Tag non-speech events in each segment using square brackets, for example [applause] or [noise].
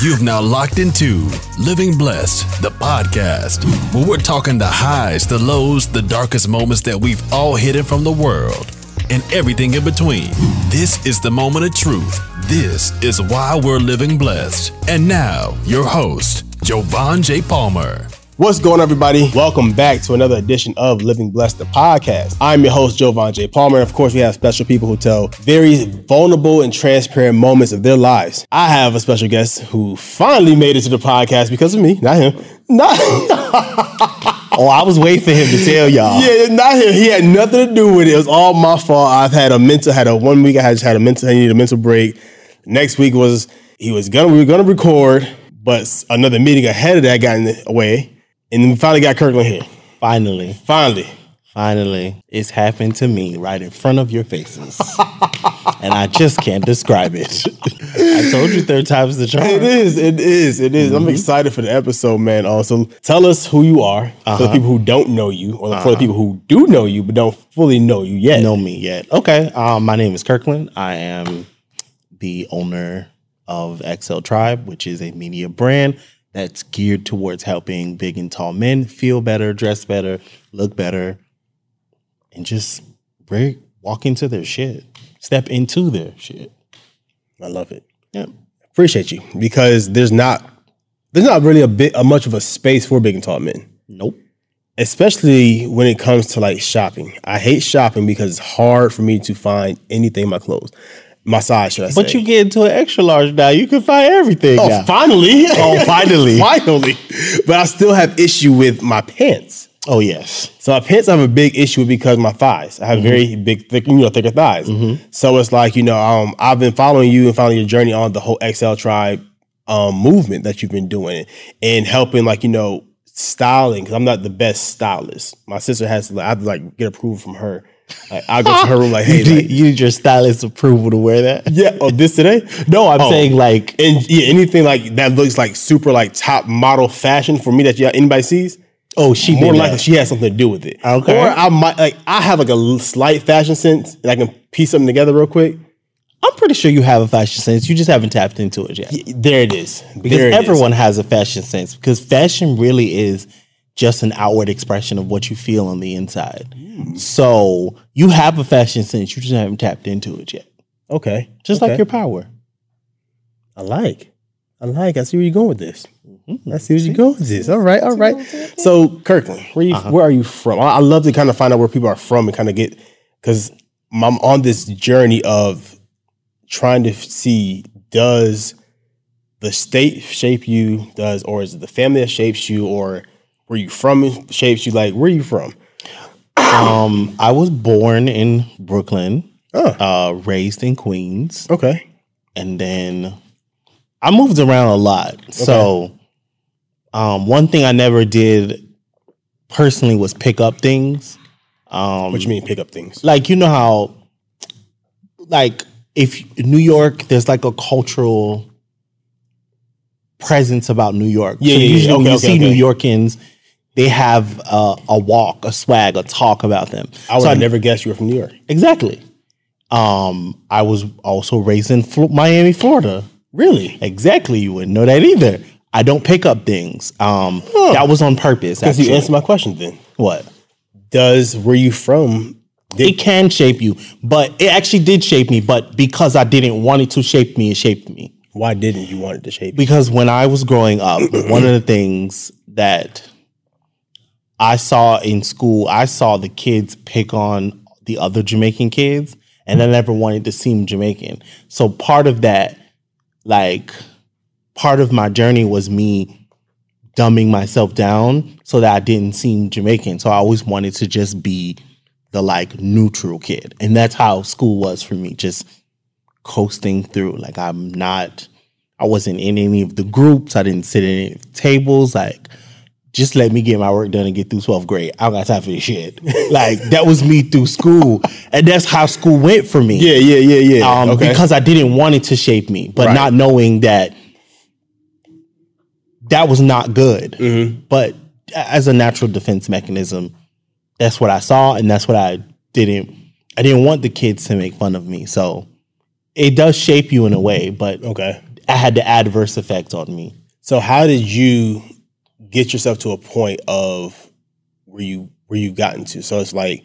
You've now locked into Living Blessed, the podcast, where we're talking the highs, the lows, the darkest moments that we've all hidden from the world, and everything in between. This is the moment of truth. This is why we're living blessed. And now, your host, Jovan J. Palmer. What's going on, everybody? Welcome back to another edition of Living Blessed, the podcast. I'm your host, Jovan J. Palmer. Of course, we have special people who tell very vulnerable and transparent moments of their lives. I have a special guest who finally made it to the podcast because of me, not him. Not [laughs] Oh, I was waiting for him to tell y'all. yeah, not him. He had nothing to do with it. It was all my fault. I've had a mental, had a one week. I had just had a mental. I needed a mental break. Next week was he was gonna we were gonna record, but another meeting ahead of that got in the way, and then we finally got Kirkland here. Finally, Finally. finally, it's happened to me right in front of your faces. [laughs] and I just can't describe it. I told you third time's the charm. It is. It is. It is. I'm mm-hmm. excited for the episode, man. Also, tell us who you are for the uh-huh. people who don't know you, or for the uh-huh. people who do know you but don't fully know you yet. know me yet. Okay. Um, my name is Kirkland. I am the owner of XL Tribe, which is a media brand that's geared towards helping big and tall men feel better, dress better, look better, and just break, walk into their shit, step into their shit. I love it. Yeah. Appreciate you because there's not there's not really a bit a much of a space for big and tall men, Nope. especially when it comes to like shopping. I hate shopping because it's hard for me to find anything in my clothes, my size, should I say? But you get into an extra large now, you can find everything. Oh, now. finally! [laughs] Oh, finally. [laughs] finally! But I still have issue with my pants. oh yes. So my pants I have a big issue because my thighs. I have very big, thick, you know, thicker thighs. So it's like you know, um, I've been following you and following your journey on the whole XL Tribe um, movement that you've been doing and helping, like you know, styling. Because I'm not the best stylist. My sister has to, like, I have to like get approval from her. Like, I go to her room like, [laughs] hey, you, like, need, you need your stylist approval to wear that. yeah, oh, this today? No, I'm Oh. saying like And yeah, anything like that looks like super like top model fashion for me that yeah, anybody sees. oh she more likely that. she has something to do with it. Okay. Or I might like I have like a slight fashion sense and I can piece something together real quick. I'm pretty sure you have a fashion sense. You just haven't tapped into it yet. There it is. Because it is. everyone has a fashion sense. Because fashion really is just an outward expression of what you feel on the inside. Hmm. So you have a fashion sense. You just haven't tapped into it yet. Okay. Just okay. like your power. I like. I like. I see where you're going with this. Mm-hmm. I see where you're going with this. All right, all right. So Kirkland, where you Uh-huh. where are you from? I, I love to kind of find out where people are from and kind of get because I'm on this journey of trying to see does the state shape you, does or is it the family that shapes you, or where you from shapes you? Like where are you from? Um, I was born in Brooklyn, Oh, uh, raised in Queens, okay. and then I moved around a lot. So, um, one thing I never did personally was pick up things. Um, What you mean pick up things? like you know how, like if New York, there's like a cultural presence about New York. Yeah, so yeah, yeah. usually when you okay, see New okay. Yorkans, they have uh, a walk, a swag, a talk about them. I would So have never guessed you were from New York. Exactly. Um, I was also raised in Miami, Florida. Really? Exactly. You wouldn't know that either. I don't pick up things. Um, Huh. that was on purpose. Because you answered my question then. what? Does where you from? It can shape you, but it actually did shape me. But because I didn't want it to shape me, it shaped me. Why didn't you want it to shape? you? Because when I was growing up, [clears throat] one of the things that I saw in school, I saw the kids pick on the other Jamaican kids, and I never wanted to seem Jamaican. So part of that, like, part of my journey was me dumbing myself down so that I didn't seem Jamaican. So I always wanted to just be the like neutral kid. And that's how school was for me, just coasting through. Like I'm not I wasn't in any of the groups. I didn't sit in any tables. Like just let me get my work done and get through 12th grade. I don't got time for this shit. [laughs] like that was me through school. And that's how school went for me. Yeah, yeah, yeah, yeah. Um, okay. because I didn't want it to shape me, but Right. not knowing that that was not good. Mm-hmm. But as a natural defense mechanism, that's what I saw, and that's what I didn't. I didn't want the kids to make fun of me, so it does shape you in a way. But okay. I had the adverse effect on me. So how did you get yourself to a point of where you where you've gotten to? So it's like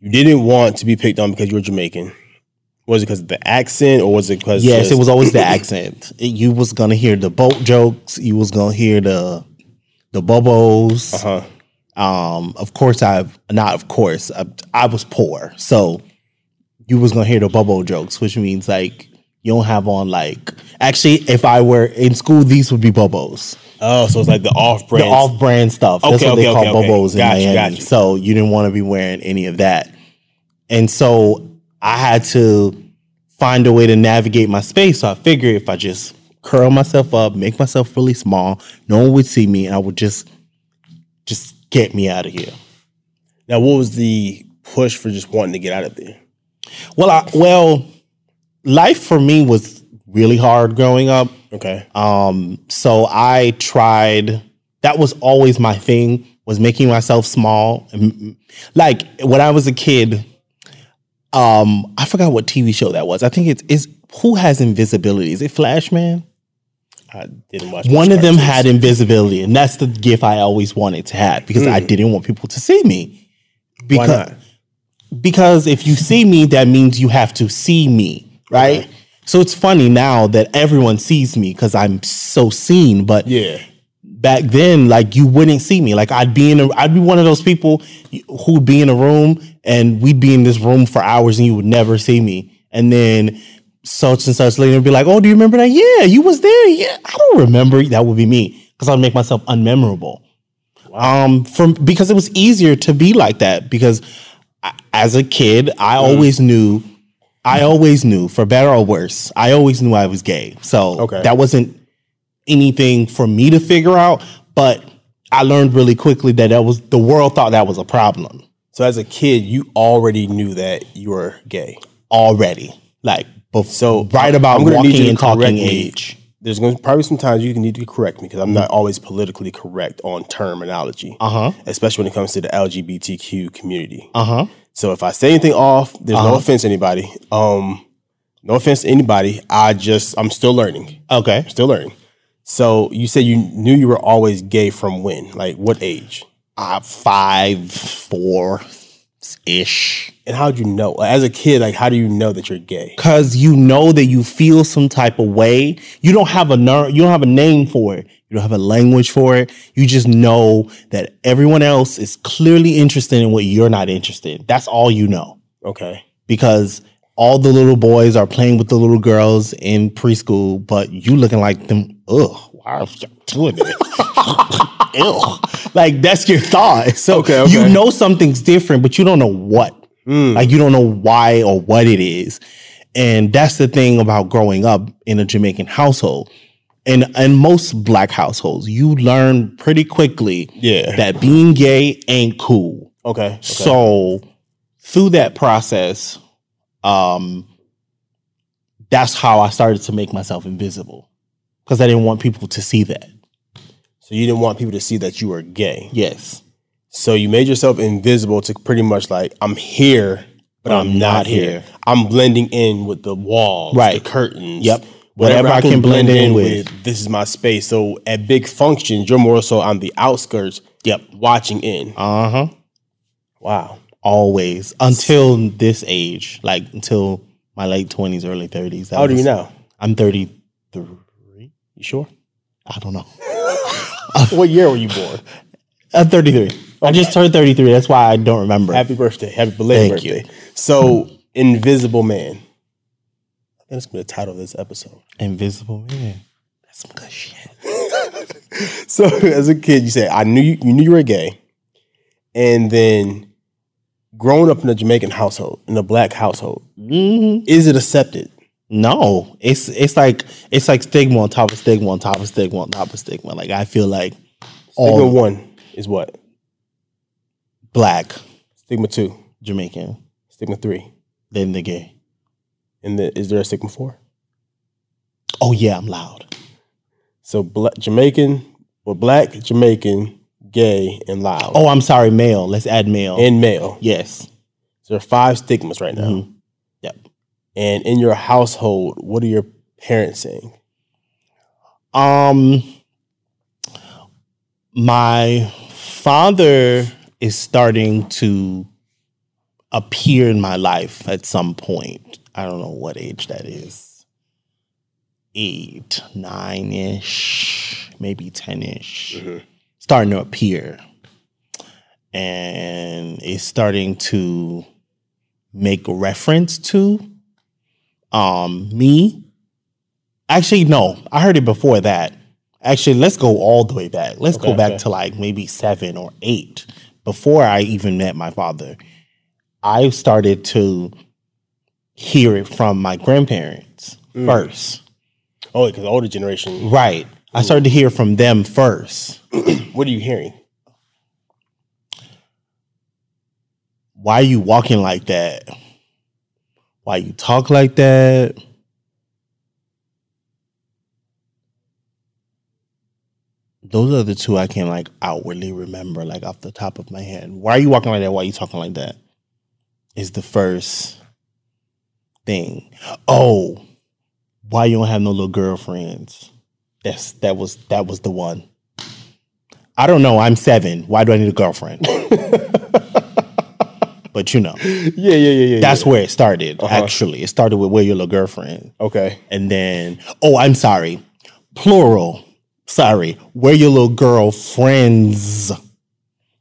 you didn't want to be picked on because you were Jamaican. Was it because of the accent, or was it because Yes, it was always the [laughs] accent. You was gonna hear the boat jokes. You was gonna hear the the bubbles. Uh huh. Um, of course, I've not. Of course, I, I was poor, so you was gonna hear the bubble jokes, which means like you don't have on like. Actually, if I were in school, these would be bubbles. Oh, so it's like the off brand stuff. The off-brand stuff. That's Okay, what they okay, call okay, okay. bubbles in Miami. got you. So you didn't want to be wearing any of that, and so I had to find a way to navigate my space. So I figured if I just curl myself up, make myself really small, no one would see me, and I would just just get me out of here. Now, what was the push for just wanting to get out of there? Well, I, well, life for me was really hard growing up. Okay. Um, so I tried. That was always my thing. Was making myself small. Like when I was a kid, um, I forgot what TV show that was. I think it's is who has invisibility. Is it Flashman? I didn't watch. One of them had invisibility, and that's the gift I always wanted to have because I didn't want people to see me. Why Because not? because if you see me, that means you have to see me, right? So it's funny now that everyone sees me because I'm so seen, but Yeah. back then, like you wouldn't see me. Like I'd be in, a, I'd be one of those people who'd be in a room and we'd be in this room for hours and you would never see me. And then such and such would be like, "Oh, do you remember that? Yeah, you was there. Yeah, I don't remember. That would be me because I'd make myself unmemorable. Um, from because it was easier to be like that because I, as a kid, I always knew. I always knew, for better or worse, I always knew I was gay. So Okay. that wasn't anything for me to figure out, but I learned really quickly that that was the world thought that was a problem So as a kid, you already knew that you were gay. already. Like bef- So right about I'm gonna need you walking and talking correct me. age. There's going to probably some times you need to correct me because I'm not always politically correct on terminology, Uh-huh. especially when it comes to the LGBTQ community. Uh-huh. So if I say anything off, there's no offense to anybody. Um, no offense to anybody. I just I'm still learning. Okay. Still learning. So you said you knew you were always gay from when? Like what age? Uh, five, four ish. And how'd you know? As a kid, like how do you know that you're gay? Cause you know that you feel some type of way. You don't have a ner- you don't have a name for it. You don't have a language for it. You just know that everyone else is clearly interested in what you're not interested. in. That's all you know. Okay. Because all the little boys are playing with the little girls in preschool, but you looking like them. Ugh, why are you doing it? [laughs] Ew. Like that's your thought. So Okay, okay. you know something's different, but you don't know what. Hmm. Like you don't know why or what it is. And that's the thing about growing up in a Jamaican household. And in most black households, you learn pretty quickly Yeah. that being gay ain't cool. Okay. okay. So through that process, um, that's how I started to make myself invisible because I didn't want people to see that. So you didn't want people to see that you were gay. Yes, So you made yourself invisible to pretty much like I'm here, but I'm, not, here. I'm blending in with the walls, Right. the curtains. Yep. Whatever I can blend in with. This is my space. So at big functions, you're more so on the outskirts. Yep. Watching in. uh huh. Wow. Always until this age, like until my late twenties, early thirties. How old are you now? I'm thirty three. You sure? I don't know. [laughs] what year were you born? [laughs] I'm thirty three. I just turned thirty three. That's why I don't remember. Happy birthday. Happy belated Thank you. birthday. So Invisible Man. I think that's gonna be the title of this episode. Invisible man. That's some good shit. [laughs] So as a kid, you said I knew you, you knew you were gay, and then growing up in a Jamaican household, in a black household, hmm is it accepted? No, it's it's like it's like stigma on top of stigma on top of stigma on top of stigma. Like I feel like Stigma all one is what? black Stigma two, Jamaican, stigma three, then the gay. And the, is there a stigma four? Oh yeah, I'm loud. So black Jamaican, well, black Jamaican, gay, and loud, Oh, I'm sorry, male. Let's add male. and male. yes. So there are five stigmas right now. Mhm. Yep. And in your household, what are your parents saying? Um, my father is starting to appear in my life at some point. I don't know what age that is. Eight, nine ish, maybe 10 ish. Starting to appear. And is starting to make reference to um me. Actually, no, I heard it before that. Actually, let's go all the way back. Let's go back okay. to like maybe seven or eight before I even met my father. I started to hear it from my grandparents Mm. first. Oh, because the older generation. Right. I started to hear from them first. [clears throat] What are you hearing? Why are you walking like that? Why you talk like that? Those are the two I can like outwardly remember, like off the top of my head. Why are you walking like that? Why are you talking like that? Is the first thing. Oh, why you don't have no little girlfriends? That's that was that was the one. I don't know. I'm seven. Why do I need a girlfriend? [laughs] but you know, Yeah, yeah, yeah, yeah. that's where it started. Uh-huh. Actually, it started with where your little girlfriend, okay. and then oh, I'm sorry, plural. Sorry, where your little girlfriends.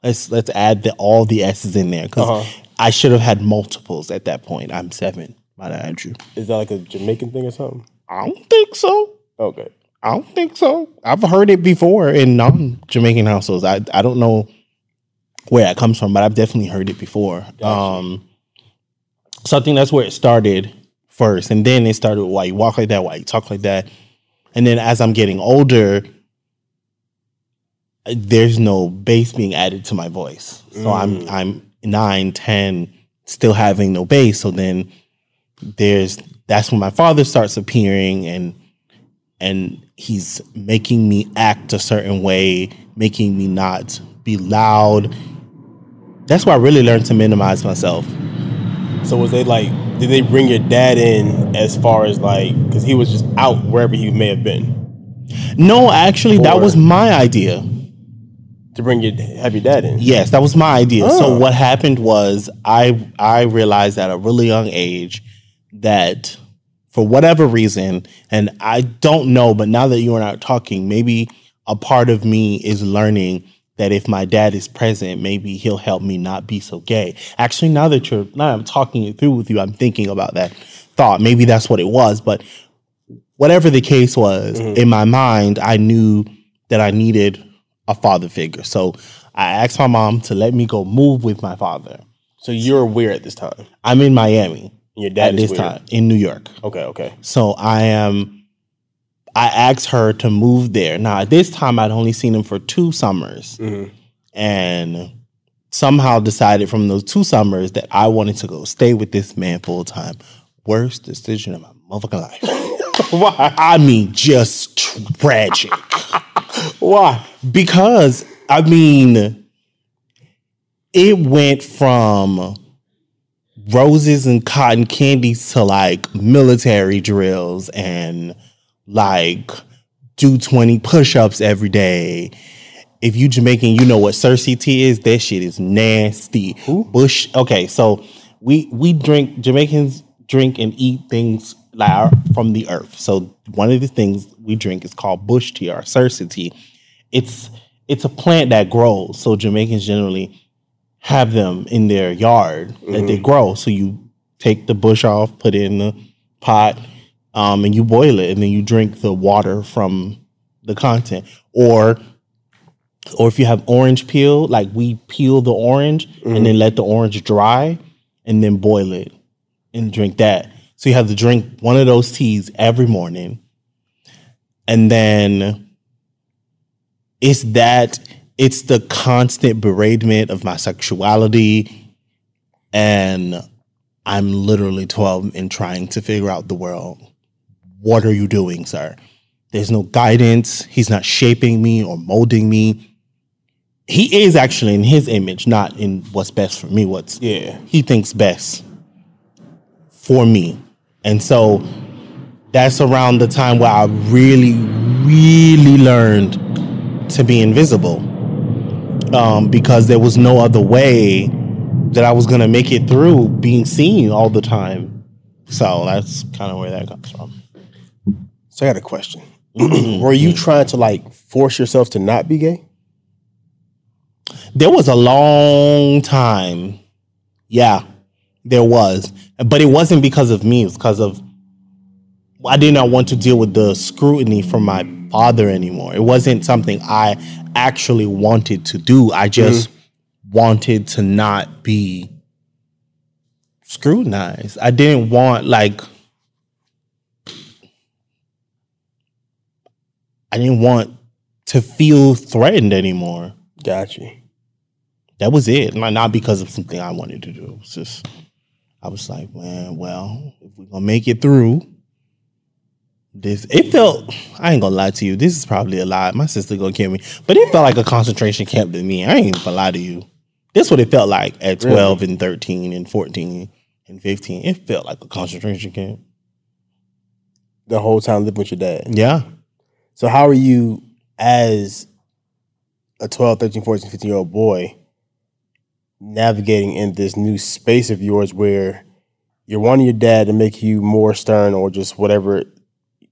Let's let's add the, all the s's in there because Uh-huh. I should have had multiples at that point. I'm seven. Might have had you. Is that like a Jamaican thing or something? I don't think so. Okay. I don't think so. I've heard it before in non Jamaican households. I I don't know where that comes from, but I've definitely heard it before. Um, so I think that's where it started first, and then it started with why you walk like that, why you talk like that, and then as I'm getting older, there's no bass being added to my voice. So I'm I'm nine, ten, still having no bass. So then there's that's when my father starts appearing and and he's making me act a certain way, making me not be loud. That's why I really learned to minimize myself. So was they like? Did they bring your dad in as far as like? Because he was just out wherever he may have been No, actually, that was my idea. to bring your have your dad in. Yes, that was my idea. Oh. So what happened was I I realized at a really young age that for whatever reason, and I don't know, but now that you and I are talking, maybe a part of me is learning that if my dad is present, maybe he'll help me not be so gay. Actually, now that you're now I'm talking it through with you, I'm thinking about that thought. Maybe that's what it was, but whatever the case was, mm-hmm. in my mind, I knew that I needed a father figure. So I asked my mom to let me go move with my father. So you're aware at this time. I'm in Miami And your dad at is this weird. time in New York. Okay. Okay. So I am. I asked her to move there. Now at this time, I'd only seen him for two summers, Mhm. and somehow decided from those two summers that I wanted to go stay with this man full time. Worst decision of my motherfucking life. [laughs] Why? I mean, just tragic. [laughs] Why? Because I mean, it went from roses and cotton candies to like military drills and like do 20 push-ups every day. If you Jamaican, you know what cerasee tea is. That shit is nasty. Bush. Okay, so we we drink Jamaicans drink and eat things like from the earth. So one of the things we drink is called bush tea or cerasee tea. It's it's a plant that grows. So Jamaicans generally have them in their yard that they grow. So you take the bush off, put it in the pot, um, and you boil it, and then you drink the water from the content. Or or if you have orange peel, like we peel the orange and then let the orange dry and then boil it and drink that. So you have to drink one of those teas every morning. And then it's that it's the constant beratement of my sexuality and I'm literally 12 and trying to figure out the world. What are you doing, sir? There's no guidance. He's not shaping me or molding me. He is actually in his image, not in what's best for me. What's Yeah. he thinks best for me. And so that's around the time where I really, really learned to be invisible um, because there was no other way that I was gonna make it through being seen all the time. So that's kind of where that comes from. So I got a question. [clears throat] Were you trying to like force yourself to not be gay? There was a long time, yeah, there was, but it wasn't because of me. It was because of I did not want to deal with the scrutiny from my father anymore. It wasn't something I actually wanted to do. I mm-hmm. just wanted to not be scrutinized. I didn't want like I didn't want to feel threatened anymore. Gotcha. That was it. Not not because of something I wanted to do. It was just I was like, man, well, if we're gonna make it through, this it felt I ain't gonna lie to you. This is probably a lie. My sister gonna kill me. But it felt like a concentration camp to me. I ain't even gonna lie to you. This what it felt like at 12 and 13 and 14 and 15. It felt like a concentration camp. The whole time living with your dad. Yeah. So how are you as a 12, 13, 14, 15 year old boy navigating in this new space of yours where you're wanting your dad to make you more stern or just whatever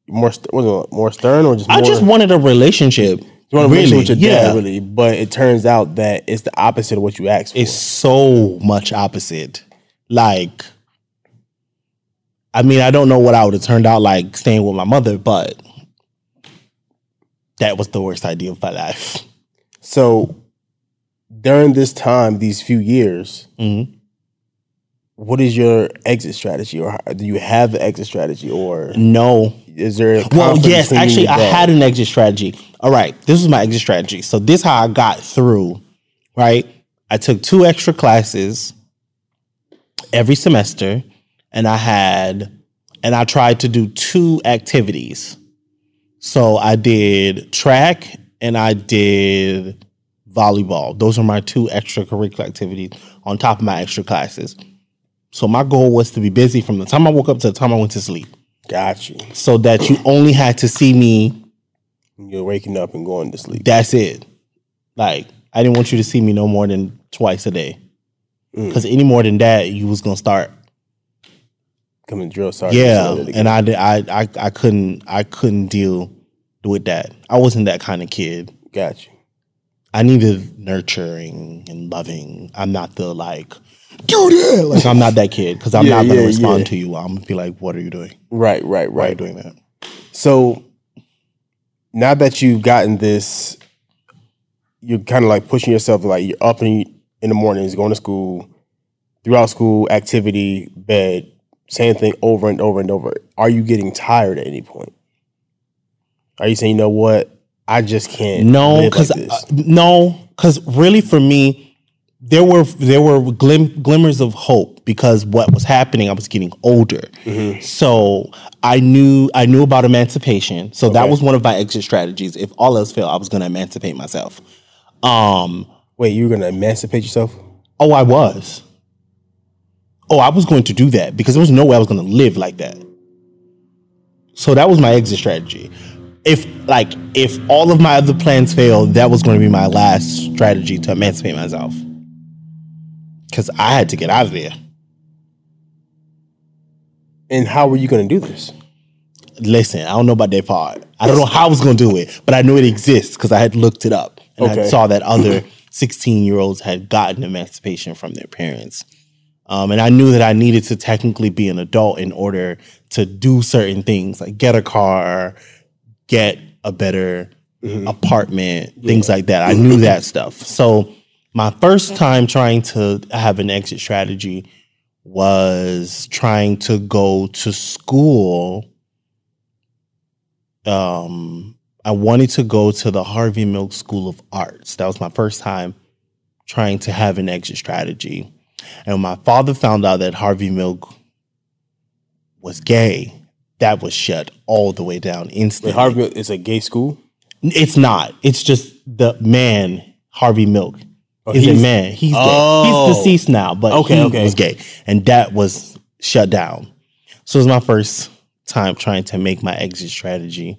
more st- was it more stern or just I more, just wanted a relationship. you want to really, with your yeah. dad really but it turns out that it's the opposite of what you asked for. It's so much opposite. Like, I mean, I don't know what I would have turned out like staying with my mother, but that was the worst idea of my life. So during this time, these few years, Mhm. What is your exit strategy, or do you have the exit strategy, or No. is there? A Well, yes, actually, I had an exit strategy. All right, this was my exit strategy. So this how I got through. Right, I took two extra classes every semester, and I had, and I tried to do two activities. So I did track and I did volleyball. Those are my two extracurricular activities on top of my extra classes. So my goal was to be busy from the time I woke up to the time I went to sleep Got you. so that you only had to see me. You're waking up and going to sleep. That's it. Like I didn't want you to see me no more than twice a day, mm. because any more than that, you was gonna start. Coming to drill sergeant. Yeah, and I, did- I I I couldn't I couldn't deal with that. I wasn't that kind of kid. got you. I needed nurturing and loving. I'm not the like do that. Like I'm not that kid because I'm Yeah, not gonna yeah, respond yeah. to you. I'm gonna be like, what are you doing? Right, right, Why are you right. doing that? So now that you've gotten this, you're kind of like pushing yourself. Like you're up in in the mornings, going to school, throughout school activity, bed, same thing over and over and over. Are you getting tired at any point? Are you saying, you know what, I just can't? No, because like uh, this? no, because really for me, there were there were glim- glimmers of hope because what was happening, I was getting older, so I knew I knew about emancipation. So that was one of my exit strategies. If all else failed, I was going to emancipate myself. Um, wait, you were gonna emancipate yourself? oh, I was. Oh, I was going to do that because there was no way I was going to live like that. So that was my exit strategy. If like if all of my other plans failed, that was going to be my last strategy to emancipate myself. Cuz I had to get out of there. And how were you gonna do this? Listen, I don't know about that part. I don't know how I was going to do it, but I knew it exists cuz I had looked it up and I saw that other [clears throat] 16-year-olds had gotten emancipation from their parents. Um, and I knew that I needed to technically be an adult in order to do certain things, like get a car, get a better apartment, things like that. I [clears throat] knew that stuff. So my first time trying to have an exit strategy was trying to go to school. Um, I wanted to go to the Harvey Milk School of Arts. That was my first time trying to have an exit strategy. And when my father found out that Harvey Milk was gay, that was shut all the way down instantly. Wait, Harvey Milk is a gay school. It's not. It's just the man, Harvey Milk. A he's- man. He's Oh. He's deceased now, but Okay, he okay. was gay. And that was shut down. So it was my first time trying to make my exit strategy.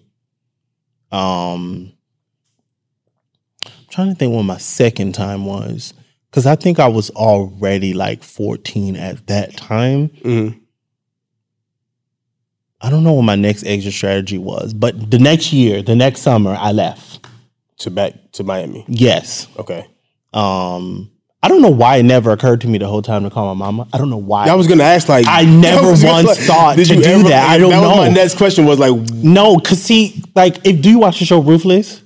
Um, I'm trying to think what my second time was because I think I was already like 14 at that time. Mhm. I don't know what my next exit strategy was, but the next year, the next summer, I left. To back to Miami. Yes. Okay. Um, I don't know why it never occurred to me the whole time to call my mama. I don't know why. I was gonna ask like I never [laughs] once thought did to you do ever- that. I don't that Was my next question was like, no, cause see, like, if do you watch the show Ruthless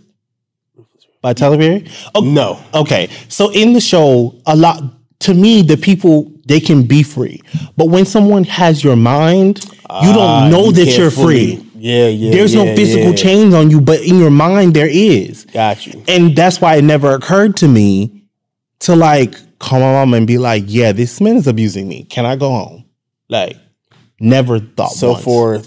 by Tyler Perry? Oh, no. Okay, so in the show, a lot to me, the people they can be free, but when someone has your mind, you Ah, don't know you that you're free. Yeah, yeah. There's no physical yeah. chains on you, but in your mind there is. Got you. And that's why it never occurred to me to like call my mom and be like, "Yeah, this man is abusing me. Can I go home?" Like, never thought. So once. for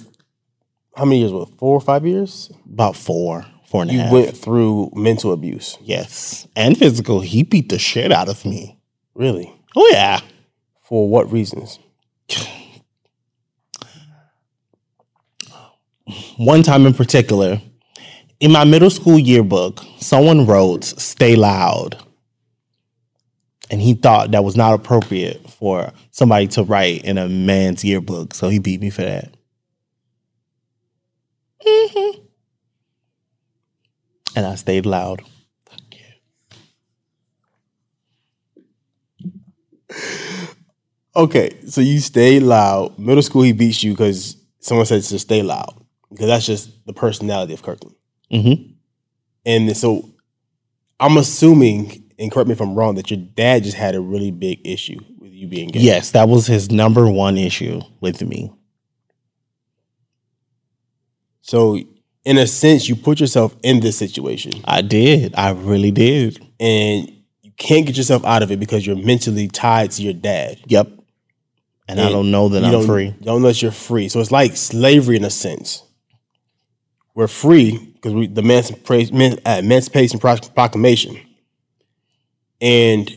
how many years? What four or five years? about four, four and a You half. went through mental abuse. yes, and physical. He beat the shit out of me. Really? Oh yeah. For what reasons? One time in particular, in my middle school yearbook, someone wrote "Stay loud," and he thought that was not appropriate for somebody to write in a man's yearbook, so he beat me for that. Mhm. [laughs] And I stayed loud. Fuck you. Okay, so you stay loud. Middle school, he beats you because someone said to stay loud because that's just the personality of Kirkland. Mhm. And so I'm assuming, and correct me if I'm wrong, that your dad just had a really big issue with you being gay. Yes, that was his number one issue with me. So in a sense, you put yourself in this situation, I did. I really did. and you can't get yourself out of it because you're mentally tied to your dad. Yep. And, I don't know that I'm free. Don't know that you're free. So it's like slavery in a sense. We're free because we the Emancipation, uh, Emancipation Proclamation, and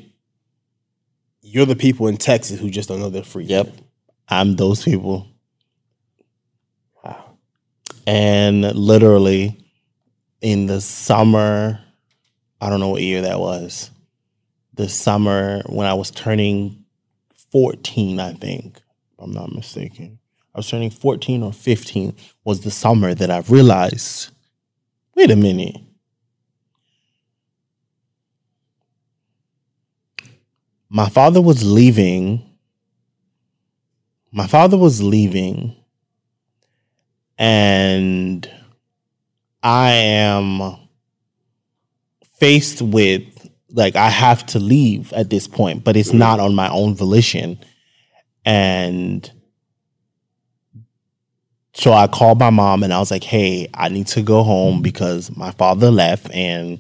you're the people in Texas who just don't know they're free. Yep. I'm those people. Wow. And literally in the summer, I don't know what year that was. The summer when I was turning 14, I think, if I'm not mistaken. I was turning 14 or 15 was the summer that I realized, wait a minute. My father was leaving. My father was leaving and I am faced with like I have to leave at this point, but it's not on my own volition. And so I called my mom and I was like, "Hey, I need to go home because my father left and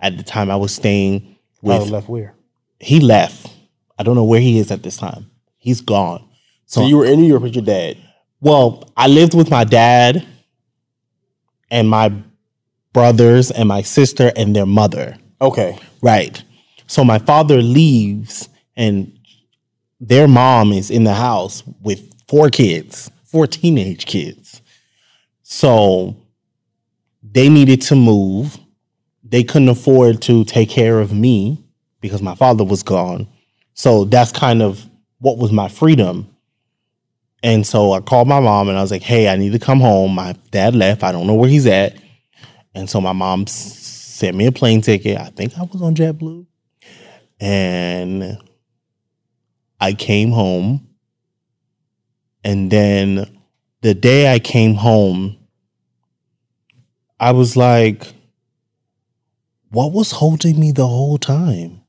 at the time I was staying with Father left where? he left. I don't know where he is at this time. He's gone. So you were in New York with your dad. Well, I lived with my dad and my brothers and my sister and their mother. Okay. Right. So my father leaves and their mom is in the house with four kids, four teenage kids. So they needed to move. They couldn't afford to take care of me because my father was gone. So that's kind of what was my freedom. And so I called my mom and I was like, hey, I need to come home. My dad left. I don't know where he's at. And so my mom sent me a plane ticket. I think I was on JetBlue. And I came home. And then the day I came home, I was like, what was holding me the whole time?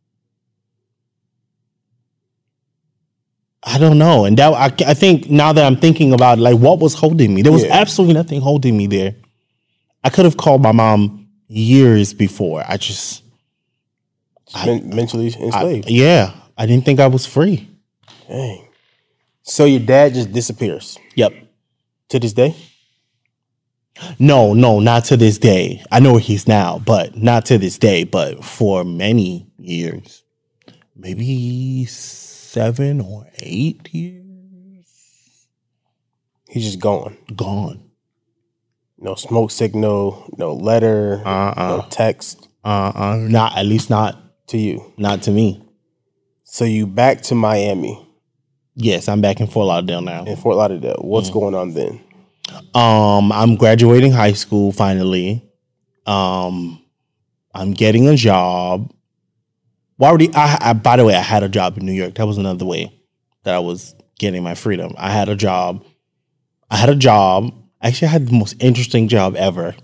I don't know. And that I, I think now that I'm thinking about it, like what was holding me, there was Yeah. absolutely nothing holding me there. I could have called my mom years before. I just, Men- mentally I, enslaved. yeah, I didn't think I was free. Dang. So your dad just disappears Yep. to this day? No, no, not to this day. I know where he's now, but not to this day. But for many years, maybe seven or eight years, He's just gone. gone. No smoke signal, no letter, Uh-uh. no text Uh, uh not at least not to you. not to me. So you back to Miami Yes, I'm back in Fort Lauderdale now. in Fort Lauderdale. Mm. What's going on then? Um, I'm graduating high school finally. Um, I'm getting a job. Well, already, I, I by the way, I had a job in New York. That was another way that I was getting my freedom. I had a job. I had a job. Actually, I had the most interesting job ever.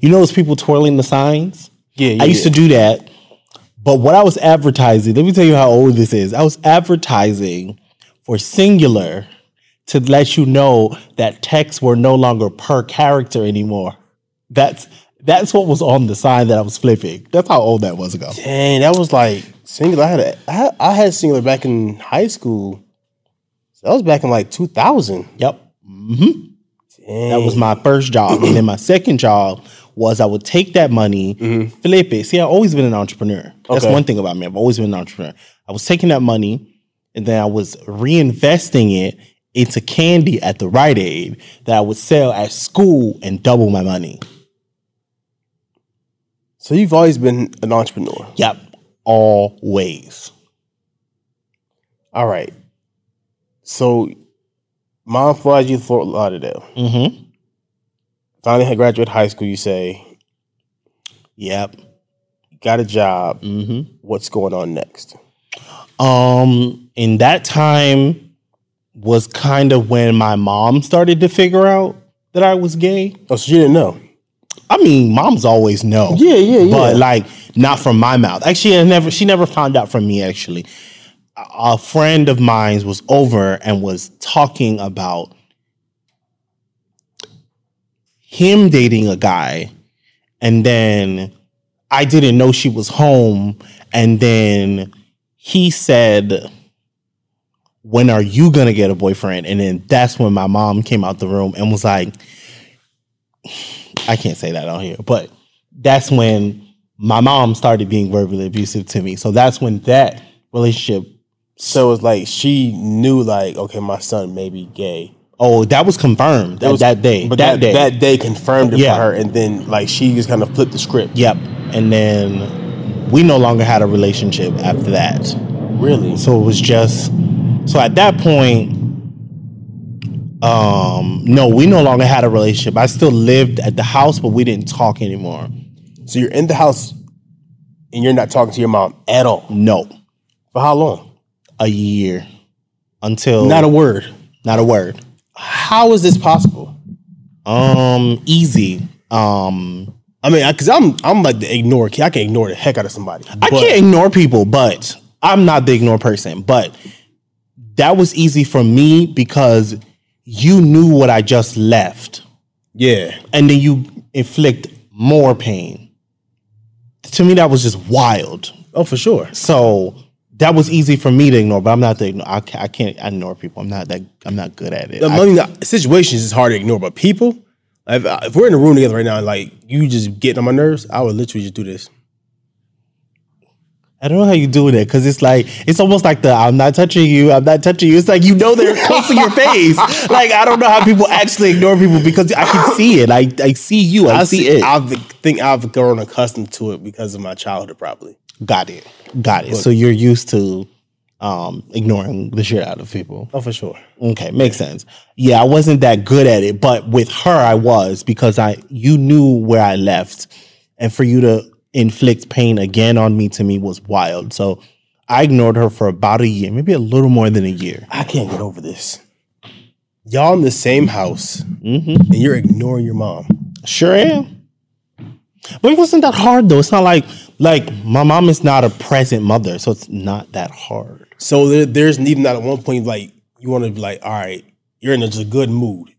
You know those people twirling the signs? Yeah, I used to do that. But what I was advertising, let me tell you how old this is. I was advertising for Cingular to let you know that texts were no longer per character anymore. That's that's what was on the sign that I was flipping. That's how old that was ago. Dang, that was like Cingular. I had a, I, had- I had Cingular back in high school. So that was back in like 2000. Yep. Dang. Mm-hmm. That was my first job. and then my second job was I would take that money, mm-hmm. flip it. See, I've always been an entrepreneur. That's Okay. one thing about me. I've always been an entrepreneur. I was taking that money and then I was reinvesting it into candy at the Rite Aid that I would sell at school and double my money. So you've always been an entrepreneur. Yep. Always. All right. So mom flies you to Fort Lauderdale. Mm-hmm. Finally had graduated high school, you say, Yep. got a job. Mm-hmm. What's going on next? Um, in that time was kind of when my mom started to figure out that I was gay. Oh, so you didn't know? I mean, moms always know. Yeah, yeah, yeah. But like not from my mouth. Actually, I never she never found out from me actually. A friend of mine was over and was talking about him dating a guy and then I didn't know she was home and then he said when are you to get a boyfriend and then that's when my mom came out the room and was like [sighs] I can't say that on here, but that's when my mom started being verbally abusive to me. So that's when that relationship. so it's like she knew, like, okay, my son may be gay. Oh, that was confirmed that, was- that day. But that, that, day. that day confirmed it Yeah. for her. And then, like, she just kind of flipped the script. yep. And then we no longer had a relationship after that. Really? So it was just so at that point. Um, no, we no longer had a relationship. I still lived at the house, but we didn't talk anymore. So you're in the house and you're not talking to your mom at all. No, For how long? a year until Not a word. not a word. How is this possible? Um, easy. Um, I mean, because I'm I'm like the ignore kid. I can ignore the heck out of somebody. I can't ignore people, but I'm not the ignore person. But that was easy for me because you knew what I just left, Yeah. and then you inflict more pain. To me, that was just wild. Oh, for sure. So that was easy for me to ignore, but I'm not the ignore. I can't, I can't ignore people. I'm not that. I'm not good at it. I I- mean, the situations is hard to ignore, but people, if, if we're in a room together right now, and like you just getting on my nerves, I would literally just do this. I don't know how you do it because it's like it's almost like the I'm not touching you, I'm not touching you. It's like you know they're [laughs] close to your face. Like I don't know how people actually ignore people because I can see it. I I see you. I, see, it. I think I've grown accustomed to it because of my childhood, probably. Got it. Got it. So you're used to um ignoring the shit out of people. Oh, for sure. Okay, makes sense. Yeah, I wasn't that good at it, but with her I was because I you knew where I left. And for you to inflict pain again on me to me was wild. So I ignored her for about a year, maybe a little more than a year. I can't get over this. Y'all in the same house, Mm-hmm. and you're ignoring your mom. Sure am. But it wasn't that hard though. It's not like like my mom is not a present mother, so it's not that hard. So there, there's even not at one point like you want to be like, all right, you're in a just good mood.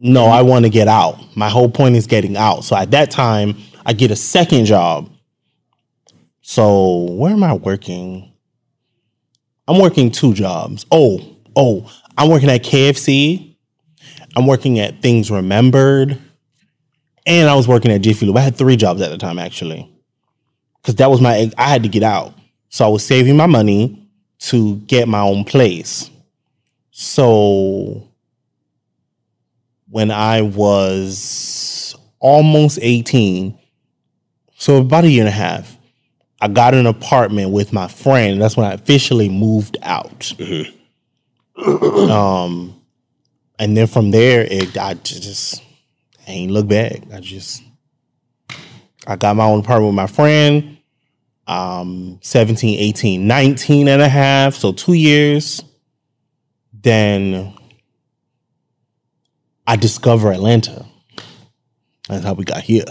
No, I want to get out. My whole point is getting out. So at that time, I get a second job. So where am I working? I'm working two jobs. Oh, oh, I'm working at KFC. I'm working at Things Remembered. And I was working at Jiffy Lube. I had three jobs at the time, actually. Because that was my, I had to get out. So I was saving my money to get my own place. So when I was almost 18. So about a year and a half, I got an apartment with my friend. That's when I officially moved out. um, and then from there, it I just I ain't look back. I just I got my own apartment with my friend. Um, 17, 18, 19 and a half. So two years. Then I discover Atlanta. That's how we got here.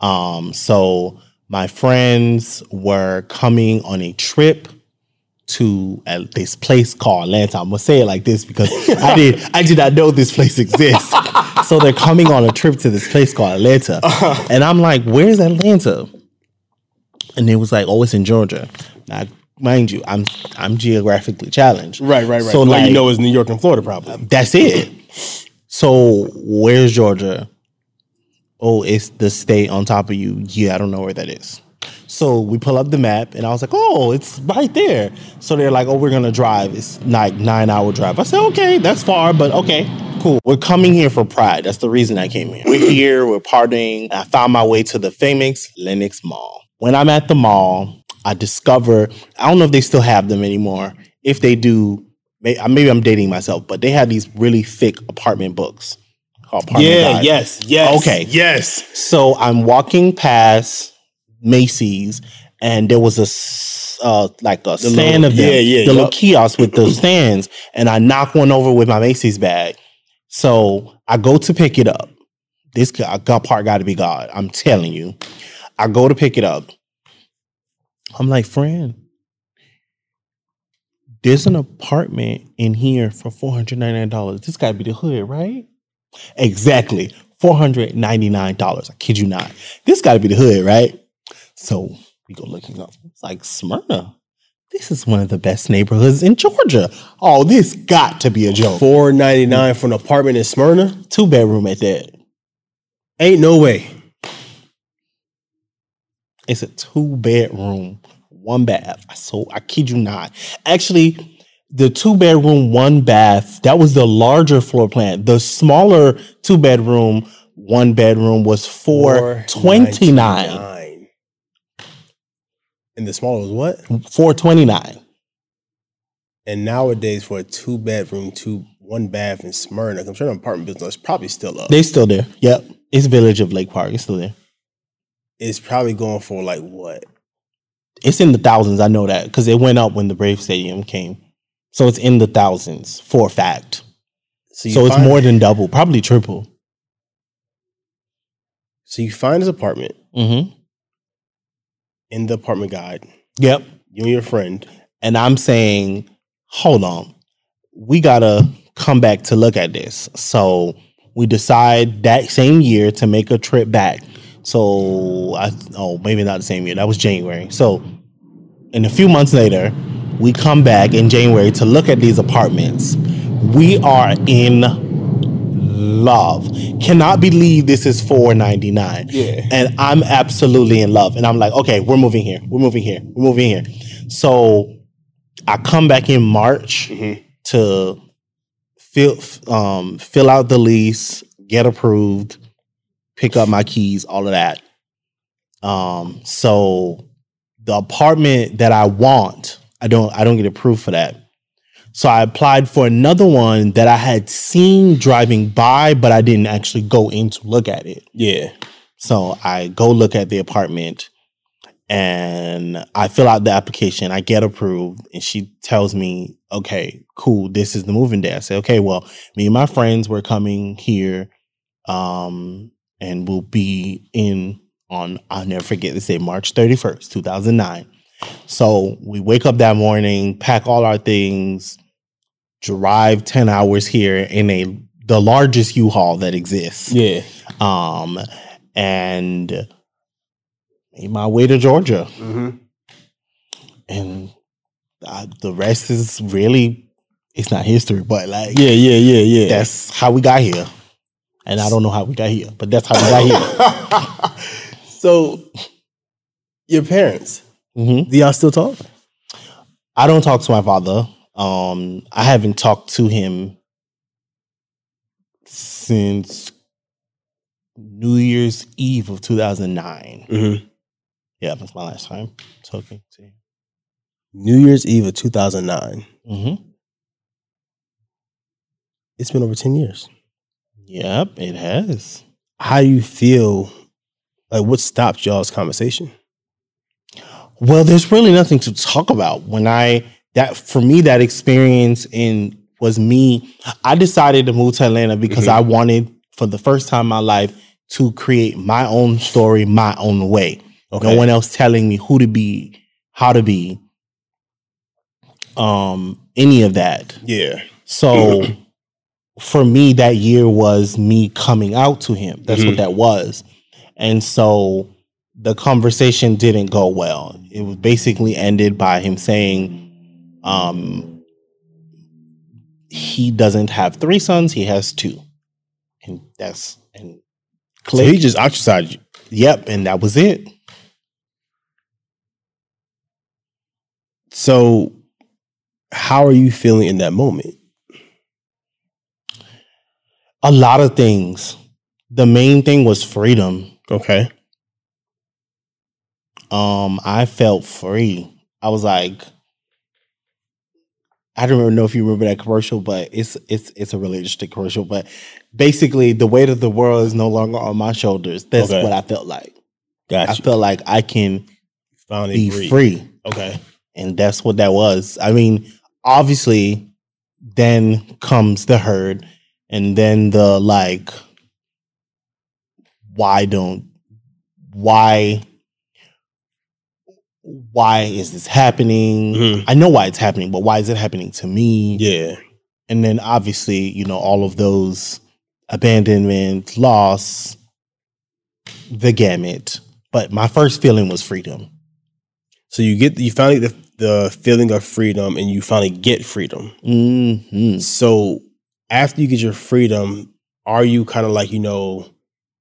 Um, so my friends were coming on a trip to uh, this place called Atlanta. I'm gonna say it like this because [laughs] I did I did not know this place exists. so they're coming on a trip to this place called Atlanta, and I'm like, "Where's Atlanta?" And it was like, "Oh, it's in Georgia." Now, mind you, I'm I'm geographically challenged. Right, right, right. So like, you know, it's New York and Florida, probably. that's it. So where's Georgia? Oh, it's the state on top of you. Yeah, I don't know where that is. So we pull up the map, and I was like, "Oh, it's right there." So they're like, "Oh, we're gonna drive. It's like nine hour drive." I said, "Okay, that's far, but okay, cool. We're coming here for Pride. That's the reason I came here. We're here. We're partying. I found my way to the famous Lenox Mall. When I'm at the mall, I discover I don't know if they still have them anymore. If they do, maybe I'm dating myself, but they have these really thick apartment books Apartment Yeah, Guide. yes, yes. Okay. Yes. So I'm walking past Macy's, and there was a uh, like a stand little- of them, yeah, yeah, the little yup. kiosk with those stands, and I knock one over with my Macy's bag. So I go to pick it up. This guy, God part got to be God. I'm telling you. I go to pick it up. I'm like, friend, there's an apartment in here for $499. This got to be the hood, right? Exactly. $499. I kid you not. This got to be the hood, right? So we go looking up. It's like Smyrna. This is one of the best neighborhoods in Georgia. Oh, this got to be a joke. Four ninety nine for an apartment in Smyrna. Two bedroom at that. Ain't no way. It's a two bedroom, one bath. I so I kid you not. Actually, the two bedroom, one bath, that was the larger floor plan. The smaller two bedroom, one bedroom was four twenty nine. And the smaller was what? Four twenty nine. And nowadays, for a two bedroom, two one bath in Smyrna, I'm sure the apartment business is probably still up. They still there. Yep. It's Village of Lake Park. It's still there. it's probably going for like what? It's in the thousands. I know that because it went up when the Brave Stadium came. So it's in the thousands for a fact. you So it's more than double, probably triple. So you find his apartment Mm-hmm. in the apartment guide. Yep. You and your friend. And I'm saying, hold on, we gotta come back to look at this. So we decide that same year to make a trip back. So I oh maybe not the same year. That was January. So in a few months later, we come back in January to look at these apartments. We are in love. Cannot believe this is four ninety nine. Yeah. And I'm absolutely in love. And I'm like, okay, we're moving here. We're moving here. We're moving here. So I come back in March to fill um, fill out the lease, get approved, pick up my keys, all of that. Um, so the apartment that I want, I don't I don't get approved for that. So I applied for another one that I had seen driving by, but I didn't actually go in to look at it. Yeah. So I go look at the apartment and I fill out the application. I get approved, and she tells me, okay, cool, this is the moving day. I say, okay, well, me and my friends were coming here um, and we'll be in on, I'll never forget this day, March 31st, 2009. So we wake up that morning, pack all our things, drive 10 hours here in a the largest U-Haul that exists Yeah. um, and made my way to Georgia, Mm-hmm. and uh, the rest is really it's not history, but like Yeah, yeah, yeah, yeah. that's how we got here. And I don't know how we got here, but that's how we got here. [laughs] so your parents, hmm do y'all still talk? I don't talk to my father. Um, I haven't talked to him since New Year's Eve of 2009. Mhm. Yeah, that's my last time talking to you. New Year's Eve of 2009. Mm-hmm. It's been over 10 years. Yep, it has. How do you feel? Like, what stopped y'all's conversation? Well, there's really nothing to talk about. When I that for me, that experience in was me. I decided to move to Atlanta because Mhm. I wanted, for the first time in my life, to create my own story, my own way. Okay. No one else telling me who to be, how to be, um, any of that. Yeah. So for me, that year was me coming out to him. That's Mhm. what that was. And so the conversation didn't go well. It was basically ended by him saying, um, he doesn't have three sons, he has two. And that's and So he just ostracized you. yep, and that was it. So, how are you feeling in that moment? A lot of things. The main thing was freedom. Okay. Um I felt free. I was like I don't even know if you remember that commercial, but it's it's it's a really interesting commercial. But basically the weight of the world is no longer on my shoulders. That's Okay. what I felt like. Got I felt like I can Finally be free. free. Okay. And that's what that was. I mean, obviously, then comes the herd, and then the like, why don't, why, why is this happening? Mhm. I know why it's happening, but why is it happening to me? Yeah. And then obviously, you know, all of those abandonment, loss, the gamut. But my first feeling was freedom. So you get you finally the the feeling of freedom, and you finally get freedom. hmm So after you get your freedom, are you kind of like you know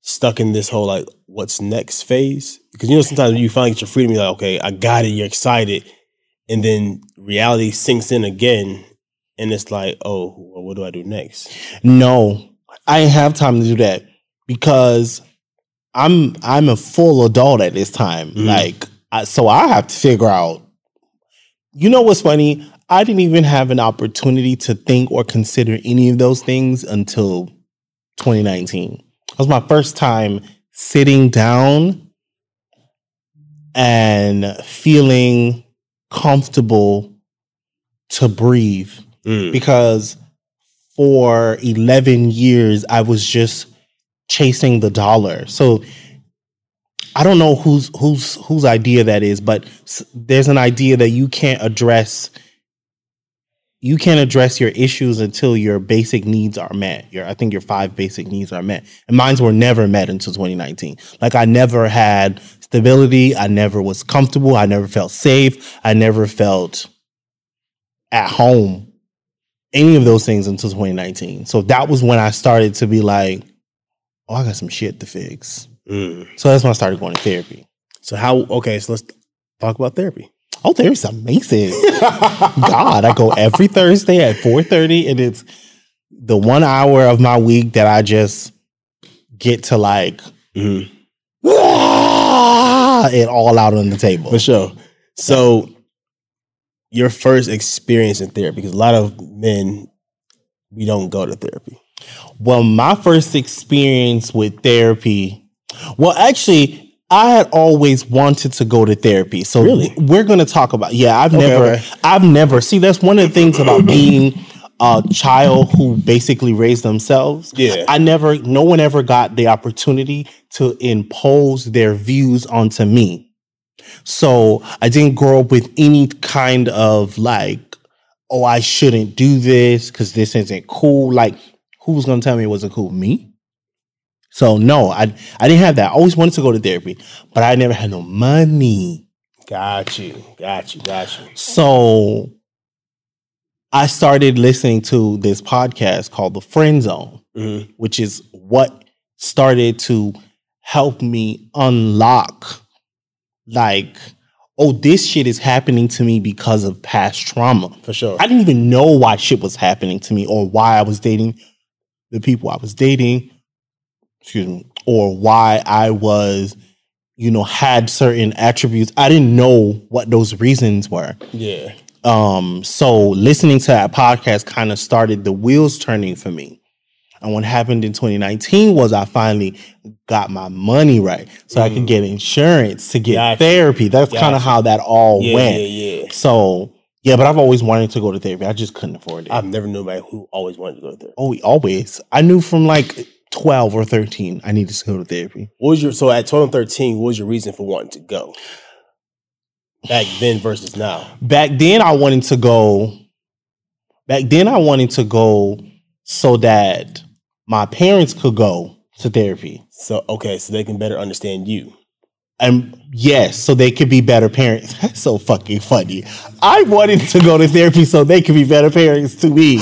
stuck in this whole like what's next phase? Because you know sometimes when you finally get your freedom, you're like, okay, I got it. You're excited, and then reality sinks in again, and it's like, oh, well, what do I do next? No, I ain't have time to do that because I'm I'm a full adult at this time. Mhm. Like, I, so I have to figure out. You know what's funny? I didn't even have an opportunity to think or consider any of those things until 2019. It was my first time sitting down and feeling comfortable to breathe Mm. because for 11 years I was just chasing the dollar. So I don't know whose whose whose idea that is, but there's an idea that you can't address you can't address your issues until your basic needs are met. Your I think your five basic needs are met. And mine were never met until 2019. Like I never had stability, I never was comfortable, I never felt safe, I never felt at home any of those things until 2019. So that was when I started to be like, oh, I got some shit to fix. Mm. So that's when I started going to therapy. So how? Okay, so let's talk about therapy. Oh, therapy's amazing. God, I go every Thursday at 4:30 and it's the one hour of my week that I just get to like Mhm. ah, it all out on the table. For sure. So, your first experience in therapy, because a lot of men, we don't go to therapy. Well, my first experience with therapy, well, actually, I had always wanted to go to therapy. So Really? we're going to talk about. Yeah, I've Okay, never, okay. I've never. See, that's one of the things about [clears throat] being a child who basically raised themselves. Yeah. I never, no one ever got the opportunity to impose their views onto me. So I didn't grow up with any kind of like, oh, I shouldn't do this because this isn't cool. Like, who was going to tell me it wasn't cool? Me? So no, I I didn't have that. I always wanted to go to therapy, but I never had no money. Got you. Got you. Got you. So I started listening to this podcast called The Friend Zone, Mhm. which is what started to help me unlock like, oh, this shit is happening to me because of past trauma. For sure. I didn't even know why shit was happening to me or why I was dating the people I was dating. Excuse me. or why I was, you know, had certain attributes. I didn't know what those reasons were. Yeah. Um, so listening to that podcast kind of started the wheels turning for me. And what happened in 2019 was I finally got my money right. So I could get insurance to get Gotcha. therapy. That's kind of how that all Yeah, went. yeah, yeah. So yeah, but I've always wanted to go to therapy. I just couldn't afford it. I've never known anybody who always wanted to go there. oh, always. I knew from like 12 or 13 I needed to go to therapy. What was your so at 12 and 13, what was your reason for wanting to go? Back then versus now. Back then I wanted to go back then I wanted to go so that my parents could go to therapy. So okay, so they can better understand you. And yes, so they could be better parents. [laughs] That's so fucking funny. I wanted to go to therapy so they could be better parents to me.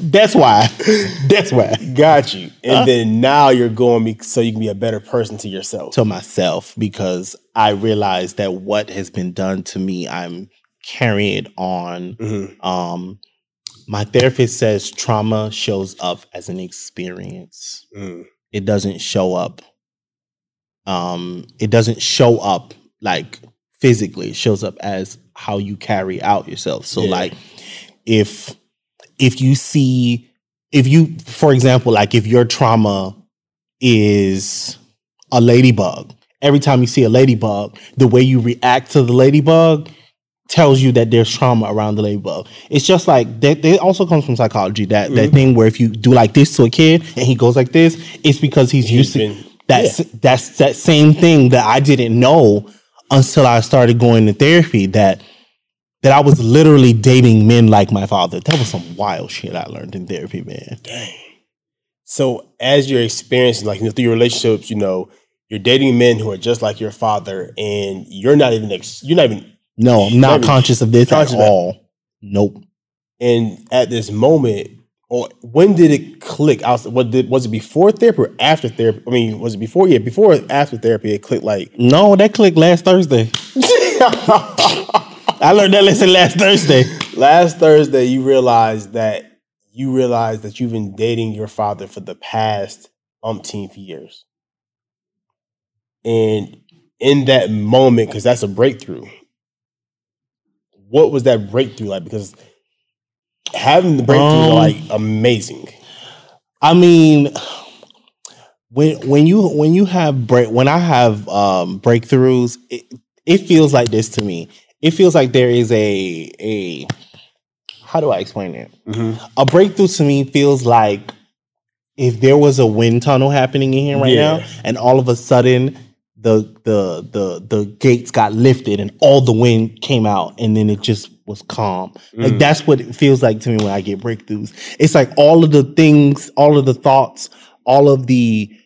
That's why. That's why. Got you. And Huh? then now you're going be, so you can be a better person to yourself. To myself because I realize that what has been done to me, I'm carrying it on. Mhm. Um, my therapist says trauma shows up as an experience. Mm. it doesn't show up um it doesn't show up like physically it shows up as how you carry out yourself so Yeah. like if if you see if you for example like if your trauma is a ladybug every time you see a ladybug the way you react to the ladybug tells you that there's trauma around the ladybug. It's just like that. That also comes from psychology. That that mm-hmm. thing where if you do like this to a kid and he goes like this, it's because he's, used to been- that's that's that same thing that I didn't know until I started going to therapy. That that I was literally dating men like my father. That was some wild shit I learned in therapy, man. Dang. So as you're experiencing, like you know, through your relationships, you know, you're dating men who are just like your father, and you're not even ex- you're not even No, I'm not conscious of this conscious at all. Nope. and at this moment, or when did it click? I was, what did was it before therapy or after therapy? I mean, was it before? Yeah, before or after therapy, it clicked like No, that clicked last Thursday. [laughs] I learned that lesson last Thursday. last Thursday. You realized that you realized that you've been dating your father for the past umpteenth years, and in that moment, because that's a breakthrough. What was that breakthrough like? Because having the breakthrough Um, is like amazing. I mean, when when you when you have break when I have um, breakthroughs, it, it feels like this to me. It feels like there is a a how do I explain it? Mm-hmm. A breakthrough to me feels like if there was a wind tunnel happening in here right Yeah. now, and all of a sudden the the the the gates got lifted and all the wind came out, and then it just was calm. Like mm. that's what it feels like to me when I get breakthroughs. It's like all of the things, all of the thoughts, all of the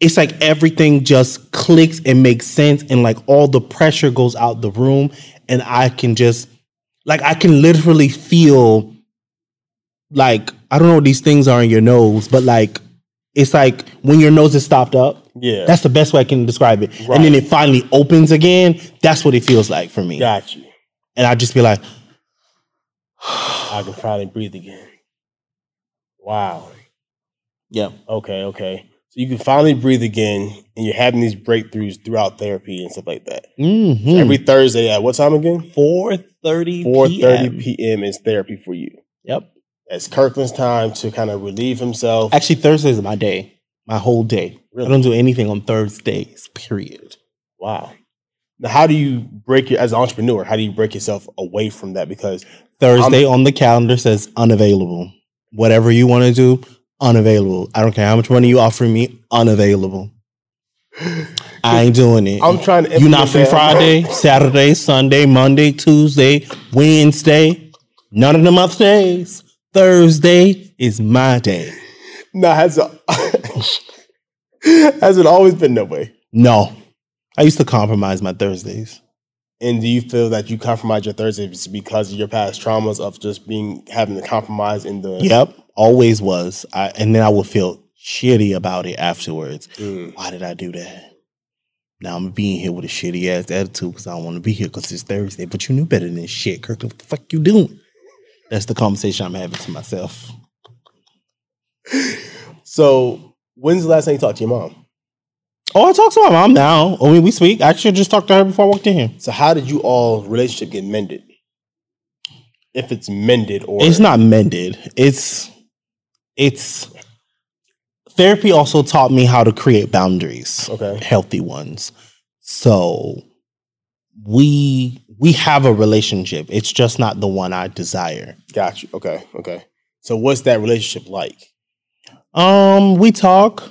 it's like everything just clicks and makes sense and like all the pressure goes out the room and I can just like I can literally feel like I don't know what these things are in your nose, but like it's like when your nose is stopped up. Yeah, That's the best way I can describe it. Right. And then it finally opens again. That's what it feels like for me. got you. And I just be like, I can finally breathe again. Wow. [sighs] yeah. Okay, okay. So you can finally breathe again, and you're having these breakthroughs throughout therapy and stuff like that. Mm-hmm. Every Thursday at what time again? 4.30 Four thirty p.m. is therapy for you. Yep. That's Kirkland's time to kind of relieve himself. Actually, Thursday is my day, my whole day. Really? I don't do anything on Thursdays, period. Wow. Now, how do you break your as an entrepreneur? How do you break yourself away from that? Because Thursday on the calendar says unavailable. Whatever you want to do, unavailable. I don't care how much money you offer me, unavailable. I ain't doing it. I'm trying to you not free that. Friday, [laughs] Saturday, Sunday, Monday, Tuesday, Wednesday. None of them other days. Thursday is my day. no, has a, [laughs] has it always been that way? No. I used to compromise my Thursdays. And do you feel that you compromise your Thursdays because of your past traumas of just being having to compromise in the Yep, always was. I, and then I would feel shitty about it afterwards. Mm. Why did I do that? Now I'm being here with a shitty ass attitude because I don't want to be here because it's Thursday. But you knew better than shit, Kirk. What the fuck you doing? That's the conversation I'm having to myself. [laughs] So when's the last time you talked to your mom? Oh, I talk to my mom now. I mean, we speak. I actually just talked to her before I walked in here. So how did you all relationship get mended? If it's mended or It's not mended. It's it's therapy also taught me how to create boundaries. Okay. Healthy ones. So we we have a relationship. It's just not the one I desire. got you. Okay, okay. So what's that relationship like? Um, we talk.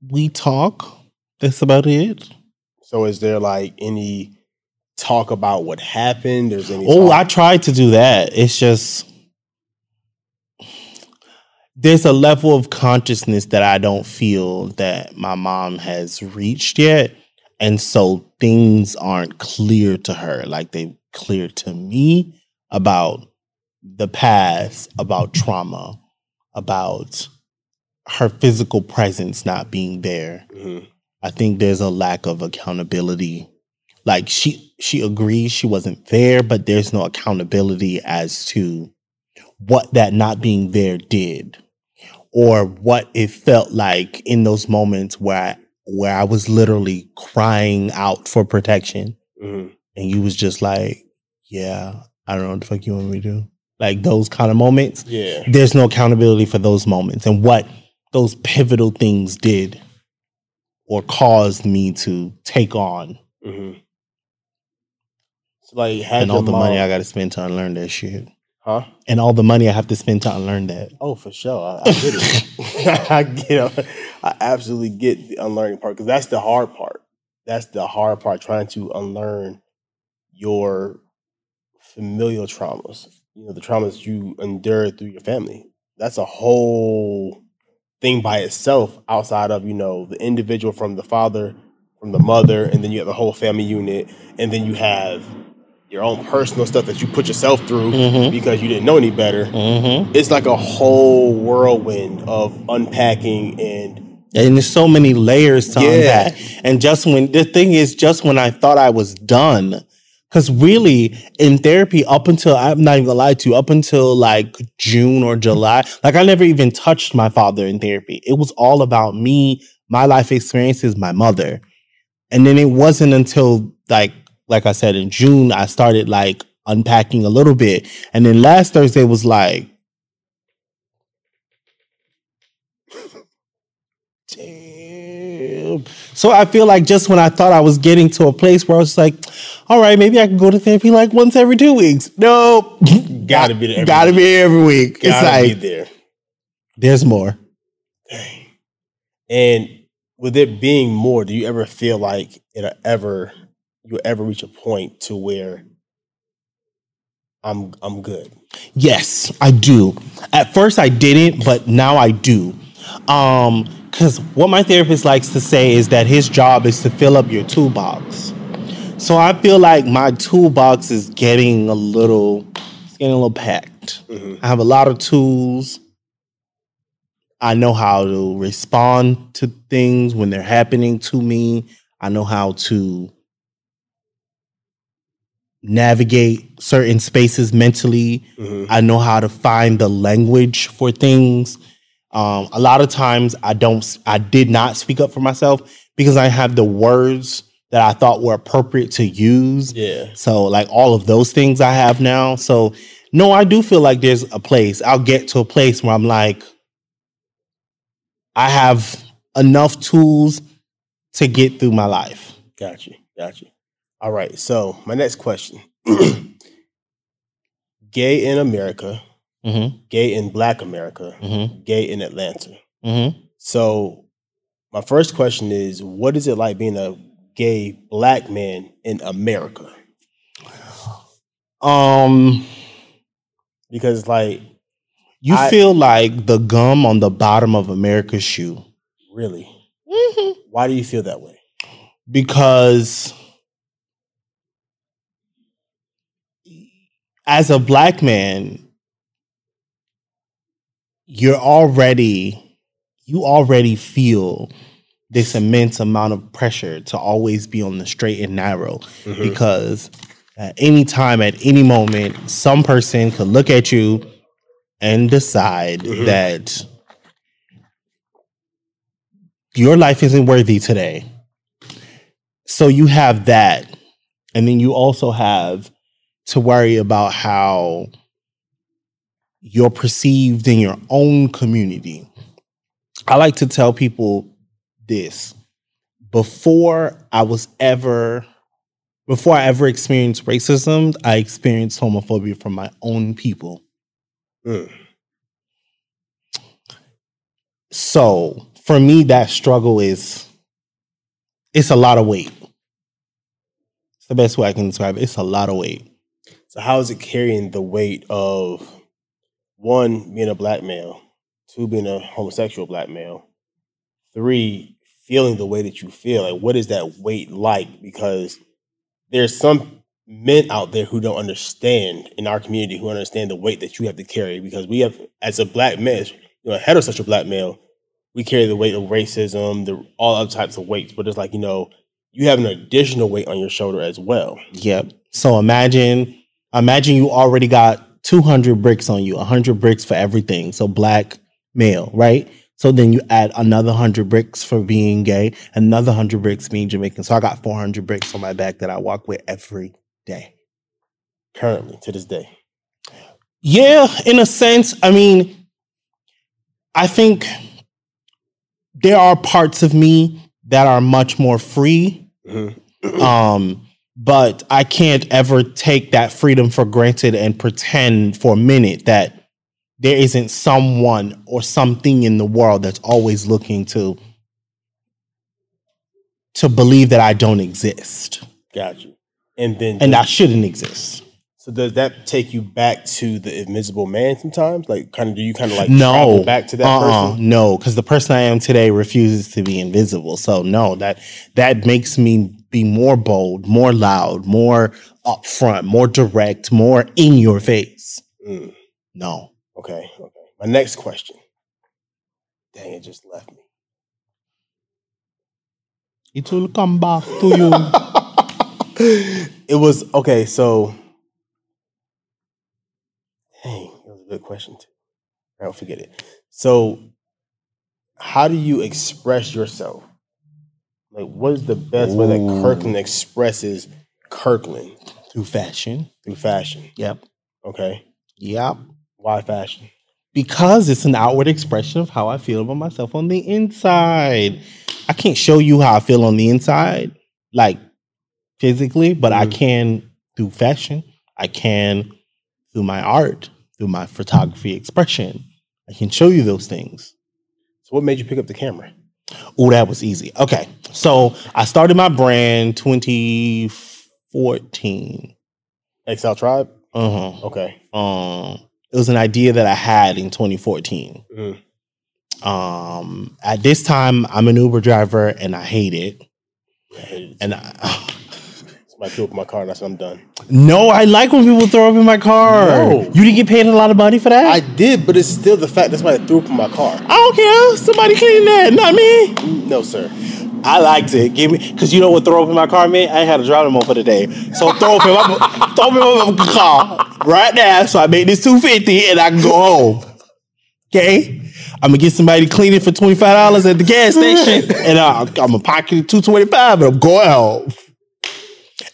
We talk. That's about it. So is there like any talk about what happened? There's any Oh, I tried to do that. It's just there's a level of consciousness that I don't feel that my mom has reached yet. And so things aren't clear to her like they clear to me about the past, about trauma, about her physical presence not being there. Mhm. I think there's a lack of accountability. Like she she agrees she wasn't there, but there's no accountability as to what that not being there did or what it felt like in those moments where I, where I was literally crying out for protection Mhm. and you was just like, yeah, I don't know what the fuck you want me to do. Like those kind of moments Yeah. there's no accountability for those moments and what those pivotal things did or caused me to take on hmm So like had and all the money I got to spend to unlearn that shit. huh? And all the money I have to spend to unlearn that. Oh, for sure. I, I get it. [laughs] [laughs] I get. it. I absolutely get the unlearning part because that's the hard part. That's the hard part. Trying to unlearn your familial traumas. You know, the traumas you endured through your family. That's a whole thing by itself. Outside of you know the individual from the father, from the mother, and then you have the whole family unit, and then you have your own personal stuff that you put yourself through Mhm. because you didn't know any better Mm-hmm. it's like a whole whirlwind of unpacking and And there's so many layers to Yeah. unpack. And just when the thing is, just when I thought I was done, because really in therapy, up until I'm not even gonna lie to you, up until like June or July, like I never even touched my father in therapy. It was all about me, my life experiences, my mother. And then it wasn't until like like I said in June, I started like unpacking a little bit. And then last Thursday was like, So I feel like just when I thought I was getting to a place where I was like, all right, maybe I can go to therapy like once every two weeks. No, [laughs] Gotta be there Gotta week. be every week. gotta it's be like there. there's more. And with it being more, do you ever feel like it'll ever you'll ever reach a point to where I'm I'm good? Yes, I do. At first I didn't, but now I do. Um, because what my therapist likes to say is that his job is to fill up your toolbox. So I feel like my toolbox is getting a little, it's getting a little packed. Mhm. I have a lot of tools. I know how to respond to things when they're happening to me. I know how to navigate certain spaces mentally. Mhm. I know how to find the language for things. Um, a lot of times I don't, I did not speak up for myself because I have the words that I thought were appropriate to use. Yeah. So, like all of those things I have now. So, no, I do feel like there's a place. I'll get to a place where I'm like, I have enough tools to get through my life. Got you. Got you. All right. So my next question. [clears throat] gay in America, Mm-hmm. gay in black America, Mm-hmm. gay in Atlanta. Mm-hmm. So, my first question is what is it like being a gay black man in America? Um, Because, like, you I- feel like the gum on the bottom of America's shoe. really, Mm-hmm. why do you feel that way? because as a black man you're already you already feel this immense amount of pressure to always be on the straight and narrow Mhm. because at any time at any moment some person could look at you and decide Mhm. that your life isn't worthy today. So you have that. And then you also have to worry about how you're perceived in your own community. I like to tell people this before I was ever before I ever experienced racism, I experienced homophobia from my own people. Mm. So for me, that struggle is it's a lot of weight. It's the best way I can describe it. It's a lot of weight. So how is it carrying the weight of one being a black male, two being a homosexual black male, three feeling the way that you feel? Like what is that weight like? Because there's some men out there who don't understand in our community who understand the weight that you have to carry because we have as a black man, you know, a heterosexual black male, we carry the weight of racism, the all other types of weights, but it's like, you know, you have an additional weight on your shoulder as well. Yep. So imagine imagine you already got 200 bricks on you, 100 bricks for everything. So black male, right? So then you add another 100 bricks for being gay, another 100 bricks being Jamaican. So I got 400 bricks on my back that I walk with every day. Currently, to this day. Yeah, in a sense. I mean, I think there are parts of me that are much more free. Mhm. Um, but I can't ever take that freedom for granted and pretend for a minute that there isn't someone or something in the world that's always looking to to believe that I don't exist Got you. And then and I shouldn't exist. So does that take you back to the Invisible Man sometimes? Like, kind of, do you kind of like no back to that uh-uh, person? no because the person i am today refuses to be invisible so no that that makes me be more bold more loud more upfront more direct more in your face Mm, no okay, okay. My next question. Dang, it just left me. it will come back to you [laughs] it was okay. So, dang, it was a good question too. I don't forget it. So, how do you express yourself? Like, what is the best way that Kirkland expresses Kirkland? Through fashion. Through fashion? yep. Okay, yep. Why fashion? because it's an outward expression of how i feel about myself on the inside. I can't show you how i feel on the inside like physically but i Mhm. can through fashion. I can through my art through my photography expression. I can show you those things. So, what made you pick up the camera? Oh that was easy okay so i started my brand 2014 XL Tribe. uh-huh Okay. um it was an idea that i had in 2014 Mhm. Um, at this time, I'm an Uber driver and I hate it. And I, [laughs] Somebody threw up in my car, and I said, "I'm done." no, I like when people throw up in my car. No. You didn't get paid a lot of money for that. I did, but it's still the fact that somebody threw up in my car. I don't care. Somebody clean that, not me. Mm, no, sir. I liked it. Give me because you know what throw up in my car meant. I ain't had a driving mode for the day, so throw up in my [laughs] throw up in my car right now. So I made this two fifty and I can go home. Okay, I'm gonna get somebody to clean it for twenty five dollars at the gas station, [laughs] and I, I'm gonna pocket two twenty five, and I'm going home.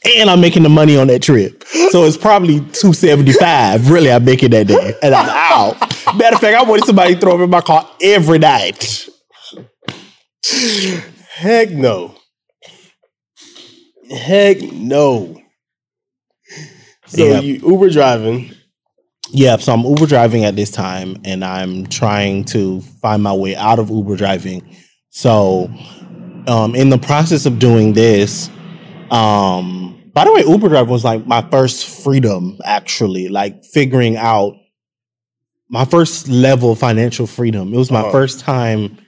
And I'm making the money on that trip, so it's probably two seventy five. Really, I'm making that day, and I'm out. Matter of fact, I wanted somebody to throw up in my car every night. Heck no. Heck no. So Yeah. you Uber driving. Yeah, so I'm Uber driving at this time and I'm trying to find my way out of Uber driving. So, um, in the process of doing this, um, by the way, Uber driver was like my first freedom, actually, like figuring out my first level of financial freedom. It was my Uh-huh. first time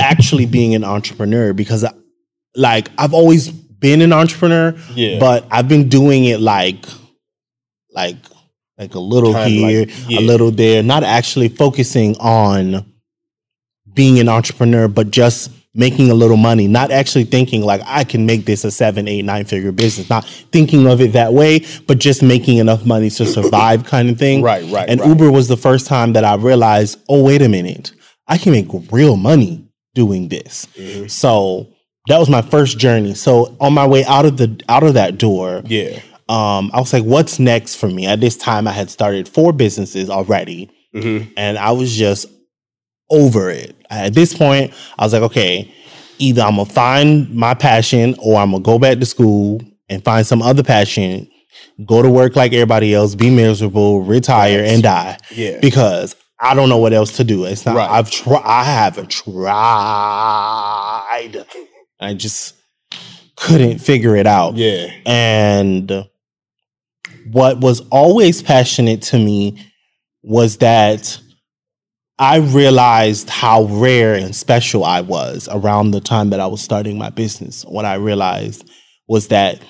actually being an entrepreneur because, I, like, I've always been an entrepreneur, Yeah. but I've been doing it like, like, like a little Kinda here, like- yeah. a little there, not actually focusing on being an entrepreneur, but just making a little money, not actually thinking like I can make this a seven, eight, nine figure business, not thinking of it that way, but just making enough money to survive kind of thing. Right, right, And right. Uber was the first time that I realized, oh, wait a minute, I can make real money doing this. So that was my first journey. So on my way out of the out of that door, Yeah. um, I was like, what's next for me? At this time, I had started four businesses already, and I was just over it. At this point, I was like, okay, either I'm gonna find my passion or I'm gonna go back to school and find some other passion, go to work like everybody else, be miserable, retire, and die. Yeah. Because I don't know what else to do. It's not. Right. I've tried. I have tried. I just couldn't figure it out. Yeah. And what was always passionate to me was that I realized how rare and special I was around the time that I was starting my business. What I realized was that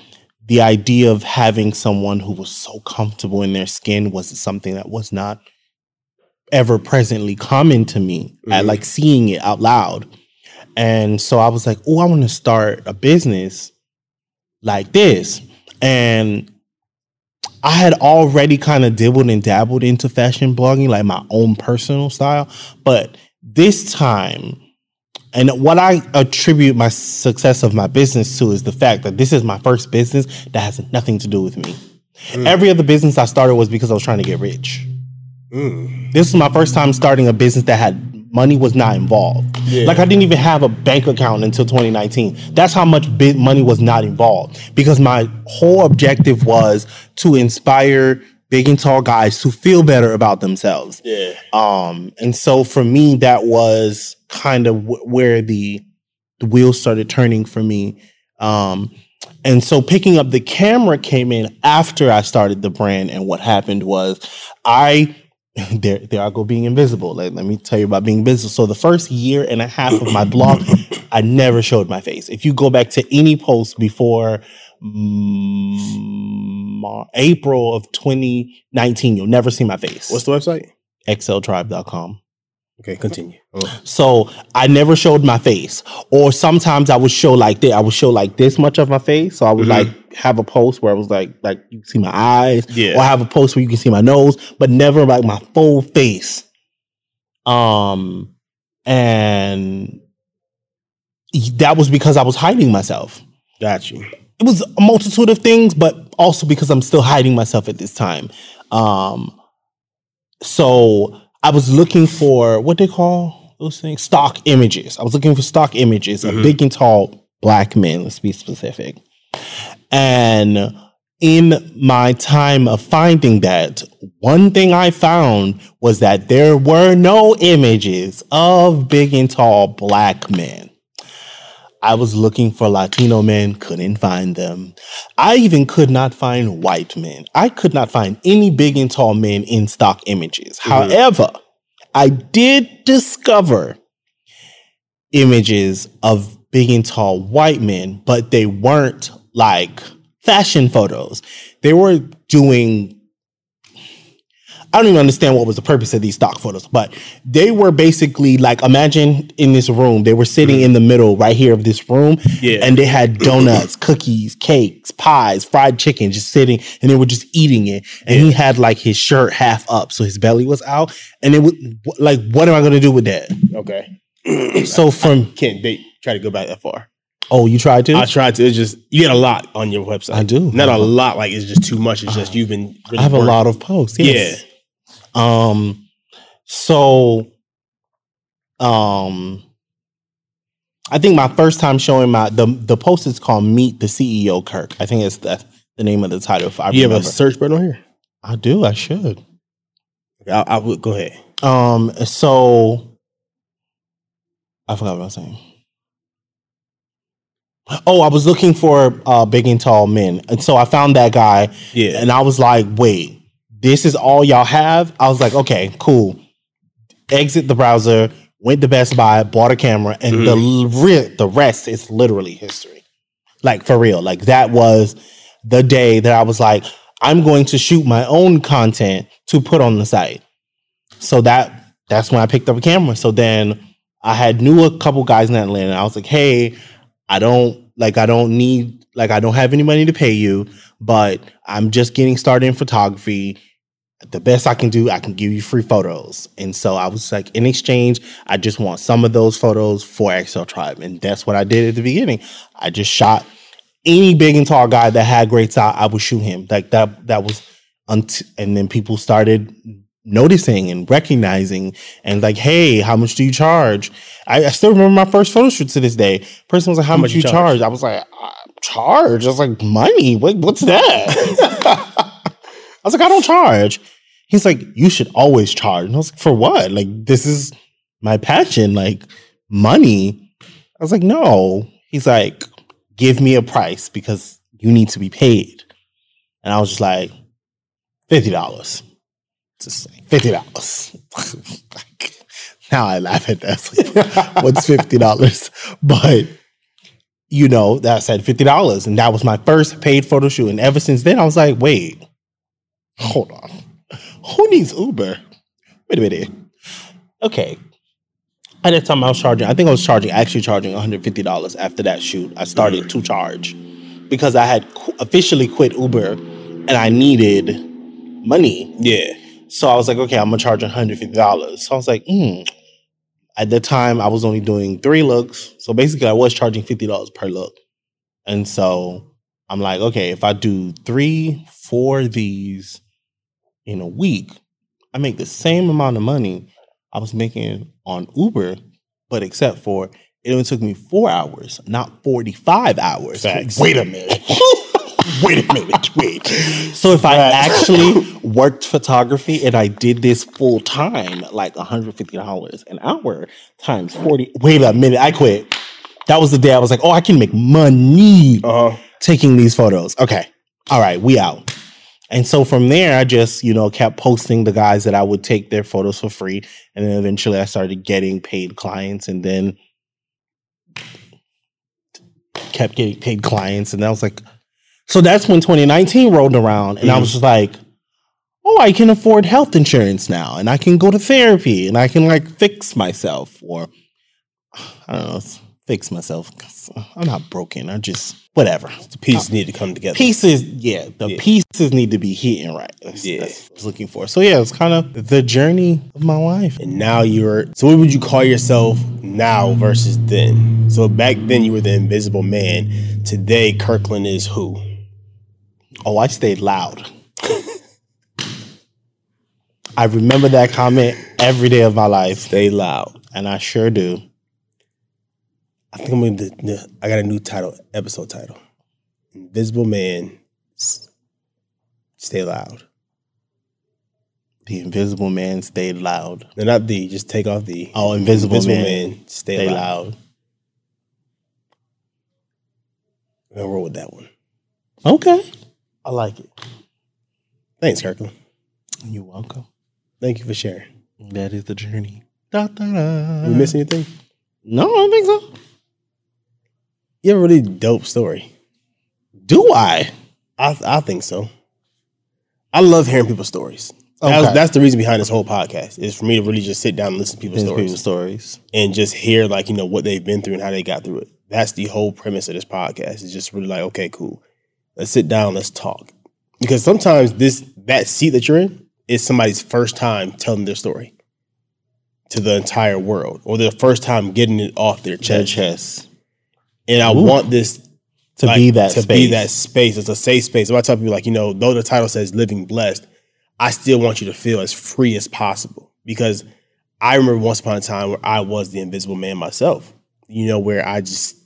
the idea of having someone who was so comfortable in their skin was something that was not ever presently common to me. I Mhm. like seeing it out loud. And so I was like, oh, I want to start a business like this. And I had already kind of dibbled and dabbled into fashion blogging, like my own personal style. But this time, and what I attribute my success of my business to is the fact that this is my first business that has nothing to do with me. Every other business I started was because I was trying to get rich. Mm. This is my first time starting a business that had money was not involved. Yeah. Like I didn't even have a bank account until 2019. That's how much big money was not involved because my whole objective was to inspire big and tall guys to feel better about themselves. Yeah. Um, and so for me, that was kind of w- where the the wheels started turning for me. Um, and so picking up the camera came in after I started the brand. And what happened was I [laughs] there there I go being invisible. Like, let me tell you about being invisible. So the first year and a half of my blog, [coughs] I never showed my face. If you go back to any post before mm, April of 2019, you'll never see my face. What's the website? exceltribe.com. Okay, continue. Oh. So I never showed my face. Or sometimes I would show like that. I would show like this much of my face. So I would Mhm. like have a post where I was like, like you can see my eyes. Yeah. Or have a post where you can see my nose, but never like my full face. Um and that was because I was hiding myself. Got you. It was a multitude of things, but also because I'm still hiding myself at this time. Um so I was looking for what they call those things stock images. I was looking for stock images of Mhm. big and tall black men. Let's be specific. And in my time of finding that, one thing I found was that there were no images of big and tall black men. I was looking for Latino men, couldn't find them. I even could not find white men. I could not find any big and tall men in stock images. Mm-hmm. However, I did discover images of big and tall white men, but they weren't like fashion photos. They were doing I don't even understand what was the purpose of these stock photos, but they were basically like imagine in this room, they were sitting mm-hmm. in the middle right here of this room, Yeah. and they had donuts, [clears throat] cookies, cakes, pies, fried chicken, just sitting, and they were just eating it. And he had like his shirt half up, so his belly was out, and it was like, what am I gonna do with that? Okay. [clears throat] So from Can't date. Try to go back that far. oh, you tried to? I tried to. It's just you get a lot on your website. I do. Not a uh-huh. lot. Like it's just too much. It's just uh-huh. you've been. Really I have a lot of posts. Yes. Um. So. Um. I think my first time showing my the the post is called "Meet the CEO Kirk." I think it's the the name of the title. If I You have a search button on here. I do. I should. I, I would go ahead. Um. So. I forgot what I was saying. Oh, I was looking for uh, big and tall men, and so I found that guy, Yeah. and I was like, "Wait, this is all y'all have?" I was like, "Okay, cool." Exit the browser, went to Best Buy, bought a camera, and the mm-hmm. l- re- the rest is literally history. Like for real, like that was the day that I was like, "I'm going to shoot my own content to put on the site." So that that's when I picked up a camera. So then I had knew a couple guys in Atlanta. I was like, "Hey, I don't like I don't need like I don't have any money to pay you, but I'm just getting started in photography. The best I can do, I can give you free photos. And so I was like, in exchange, I just want some of those photos for XL Tribe. And that's what I did at the beginning. I just shot any big and tall guy that had great style, I would shoot him. Like that, that was, unt- and then people started noticing and recognizing and like, hey, how much do you charge? I, I still remember my first photo shoot to this day. Person was like, how, much, much you you charge? I was like, uh, charge? I was like, money? What, what's that? [laughs] [laughs] I was like, I don't charge. He's like, you should always charge. And I was like, for what? Like, this is my passion, like money. I was like, no. He's like, give me a price because you need to be paid. And I was just like, $50. Just like, $50. [laughs] like, now I laugh at that. Like, [laughs] What's $50? But you know, that said $50. And that was my first paid photo shoot. And ever since then, I was like, wait, hold on. Who needs Uber? Wait a minute. Okay. At that time, I was charging, I think I was charging, actually charging $150 after that shoot. I started to charge because I had qu- officially quit Uber and I needed money. Yeah. So I was like, okay, I'm gonna charge $150. So I was like, hmm. At the time, I was only doing three looks. So basically, I was charging $50 per look. And so I'm like, okay, if I do three, four of these in a week, I make the same amount of money I was making on Uber, but except for it only took me four hours, not 45 hours. Facts. Wait a minute. [laughs] wait a minute. Wait. So if I actually worked photography and I did this full time, like $150 an hour times 40. Wait a minute. I quit. That was the day I was like, oh, I can make money Uh huh. taking these photos. Okay. All right, we out. And so from there, I just, you know, kept posting the guys that I would take their photos for free. And then eventually I started getting paid clients and then kept getting paid clients. And I was like, so that's when 2019 rolled around. And I mm-hmm. was just like, oh, I can afford health insurance now and I can go to therapy and I can like fix myself or I don't know, fix myself. I'm not broken. I just, whatever The pieces need to come together. pieces, yeah, the Yeah. pieces need to be hitting right. That's, Yeah. that's what I was looking for. So yeah, it's kind of the journey of my life. And now you're. So what would you call yourself now versus then? So back then you were the Invisible Man. Today Kirkland is who? Oh, I stayed loud. [laughs] I remember that comment every day of my life, Stay loud. and I sure do. I think I'm gonna. I got a new title, episode title. Invisible Man. Stay loud. The Invisible Man stay loud. No, not the. Just take off the. Oh, Invisible, Man, Stay, stay loud. loud. I'm gonna roll with that one. Okay, I like it. Thanks, Kirkland. you're welcome. Thank you for sharing. That is the journey. Da, da, da. we miss anything? No, I don't think so. You have a really dope story. Do I? I I think so. I love hearing people's stories. That's, Okay. that's the reason behind this whole podcast is for me to really just sit down and listen to people's stories people's stories. and just hear like you know what they've been through and how they got through it. That's the whole premise of this podcast. It's just really like okay, cool. Let's sit down. Let's talk. Because sometimes this that seat that you're in is somebody's first time telling their story to the entire world, or their first time getting it off their Chest. chest. chest. And I Ooh. want this To like, be that to space. be that space. It's a safe space. If I tell people like, you know, though the title says living blessed, I still want you to feel as free as possible. Because I remember once upon a time where I was the invisible man myself. You know, where I just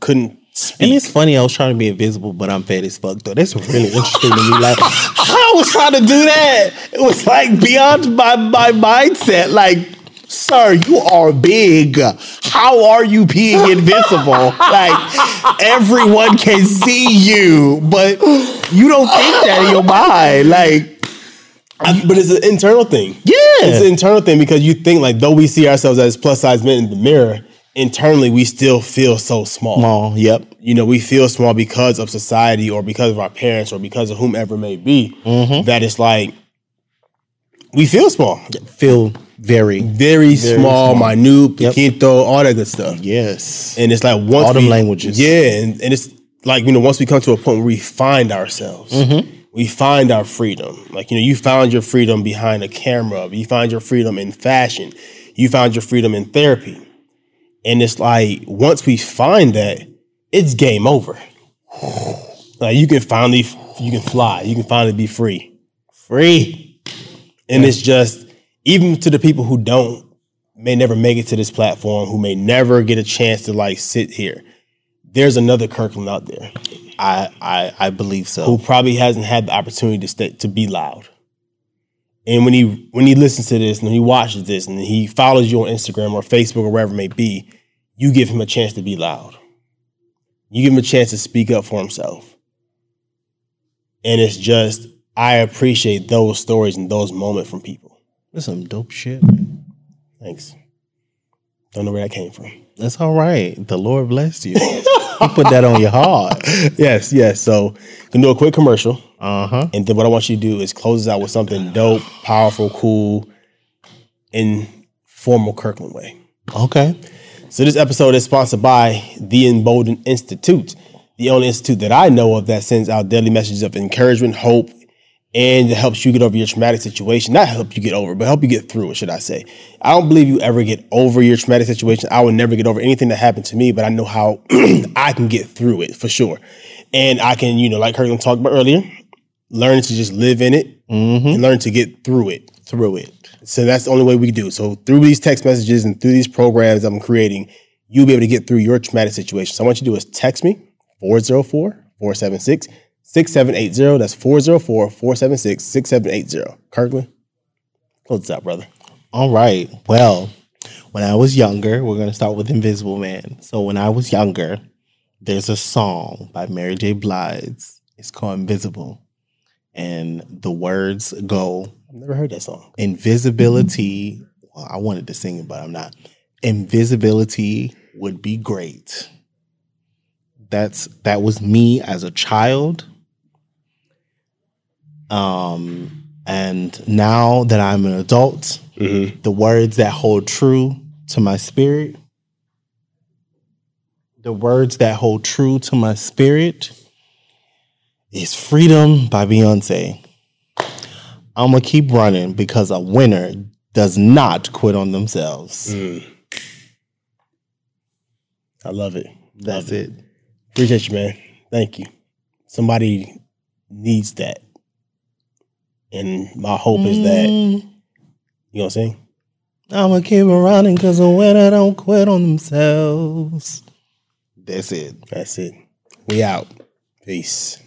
couldn't speak. And it's funny, I was trying to be invisible, but I'm fat as fuck though. That's really interesting to me. [laughs] Like I was trying to do that. It was like beyond my, my mindset. Like, sir, you are big. How are you being invisible? like everyone can see you, but you don't think that in your mind. Like, I- but it's an internal thing. yeah. It's an internal thing because you think like though we see ourselves as plus size men in the mirror, internally we still feel so small. Small, yep. you know, we feel small because of society or because of our parents or because of whomever may be. Mm-hmm. That it's like we feel small, Feel very very, small, small. minute, Yep. all that good stuff. yes. And it's like once All them we- languages. yeah, and, and it's like you know once we come to a point where we find ourselves, Mm-hmm. we find our freedom. Like, you know, you found your freedom behind a camera, you find your freedom in fashion, you found your freedom in therapy. And it's like once we find that, it's game over. [sighs] Like you can finally you can fly, you can finally be free. Free. And it's just even to the people who don't may never make it to this platform, who may never get a chance to like sit here. There's another Kirkland out there I I, I believe so. who probably hasn't had the opportunity to stay, to be loud. And when he when he listens to this and he watches this and he follows you on Instagram or Facebook or wherever it may be, you give him a chance to be loud. You give him a chance to speak up for himself. And it's just I appreciate those stories and those moments from people. That's some dope shit. Man. Thanks. Don't know where that came from. That's all right. The Lord bless you. [laughs] he put that on your heart. yes, yes. So gonna do a quick commercial. Uh huh. And then what I want you to do is close us out with something dope, powerful, cool, in formal Kirkland way. Okay. So this episode is sponsored by the Emboldened Institute, the only institute that I know of that sends out daily messages of encouragement, hope, and it helps you get over your traumatic situation. Not help you get over, but help you get through it, should I say. I don't believe you ever get over your traumatic situation. I would never get over anything that happened to me, but I know how [clears throat] I can get through it for sure. And I can, you know, like Kirkland talked about earlier, learn to just live in it mm-hmm. and learn to get through it. Through it. So that's the only way we do. So through these text messages and through these programs I'm creating, you'll be able to get through your traumatic situation. So I want you to do is text me 404-476-6780. That's 404-476-6780. Kirkland, close this out, brother. All right. Well, when I was younger, we're going to start with Invisible Man. So when I was younger, there's a song by Mary J. Blige. It's called Invisible. And the words go I've never heard that song. invisibility. Well, I wanted to sing it, but I'm not. Invisibility would be great. That's that was me as a child. Um, and now that I'm an adult, the words that hold true to my spirit, the words that hold true to my spirit is Freedom by Beyonce. I'm gonna keep running because a winner does not quit on themselves. I love it. That's it. Appreciate you, man. Thank you. Somebody needs that. And my hope is that mm. you gonna sing? I'm gonna keep running because a winner don't quit on themselves. That's it. That's it. We out. Peace.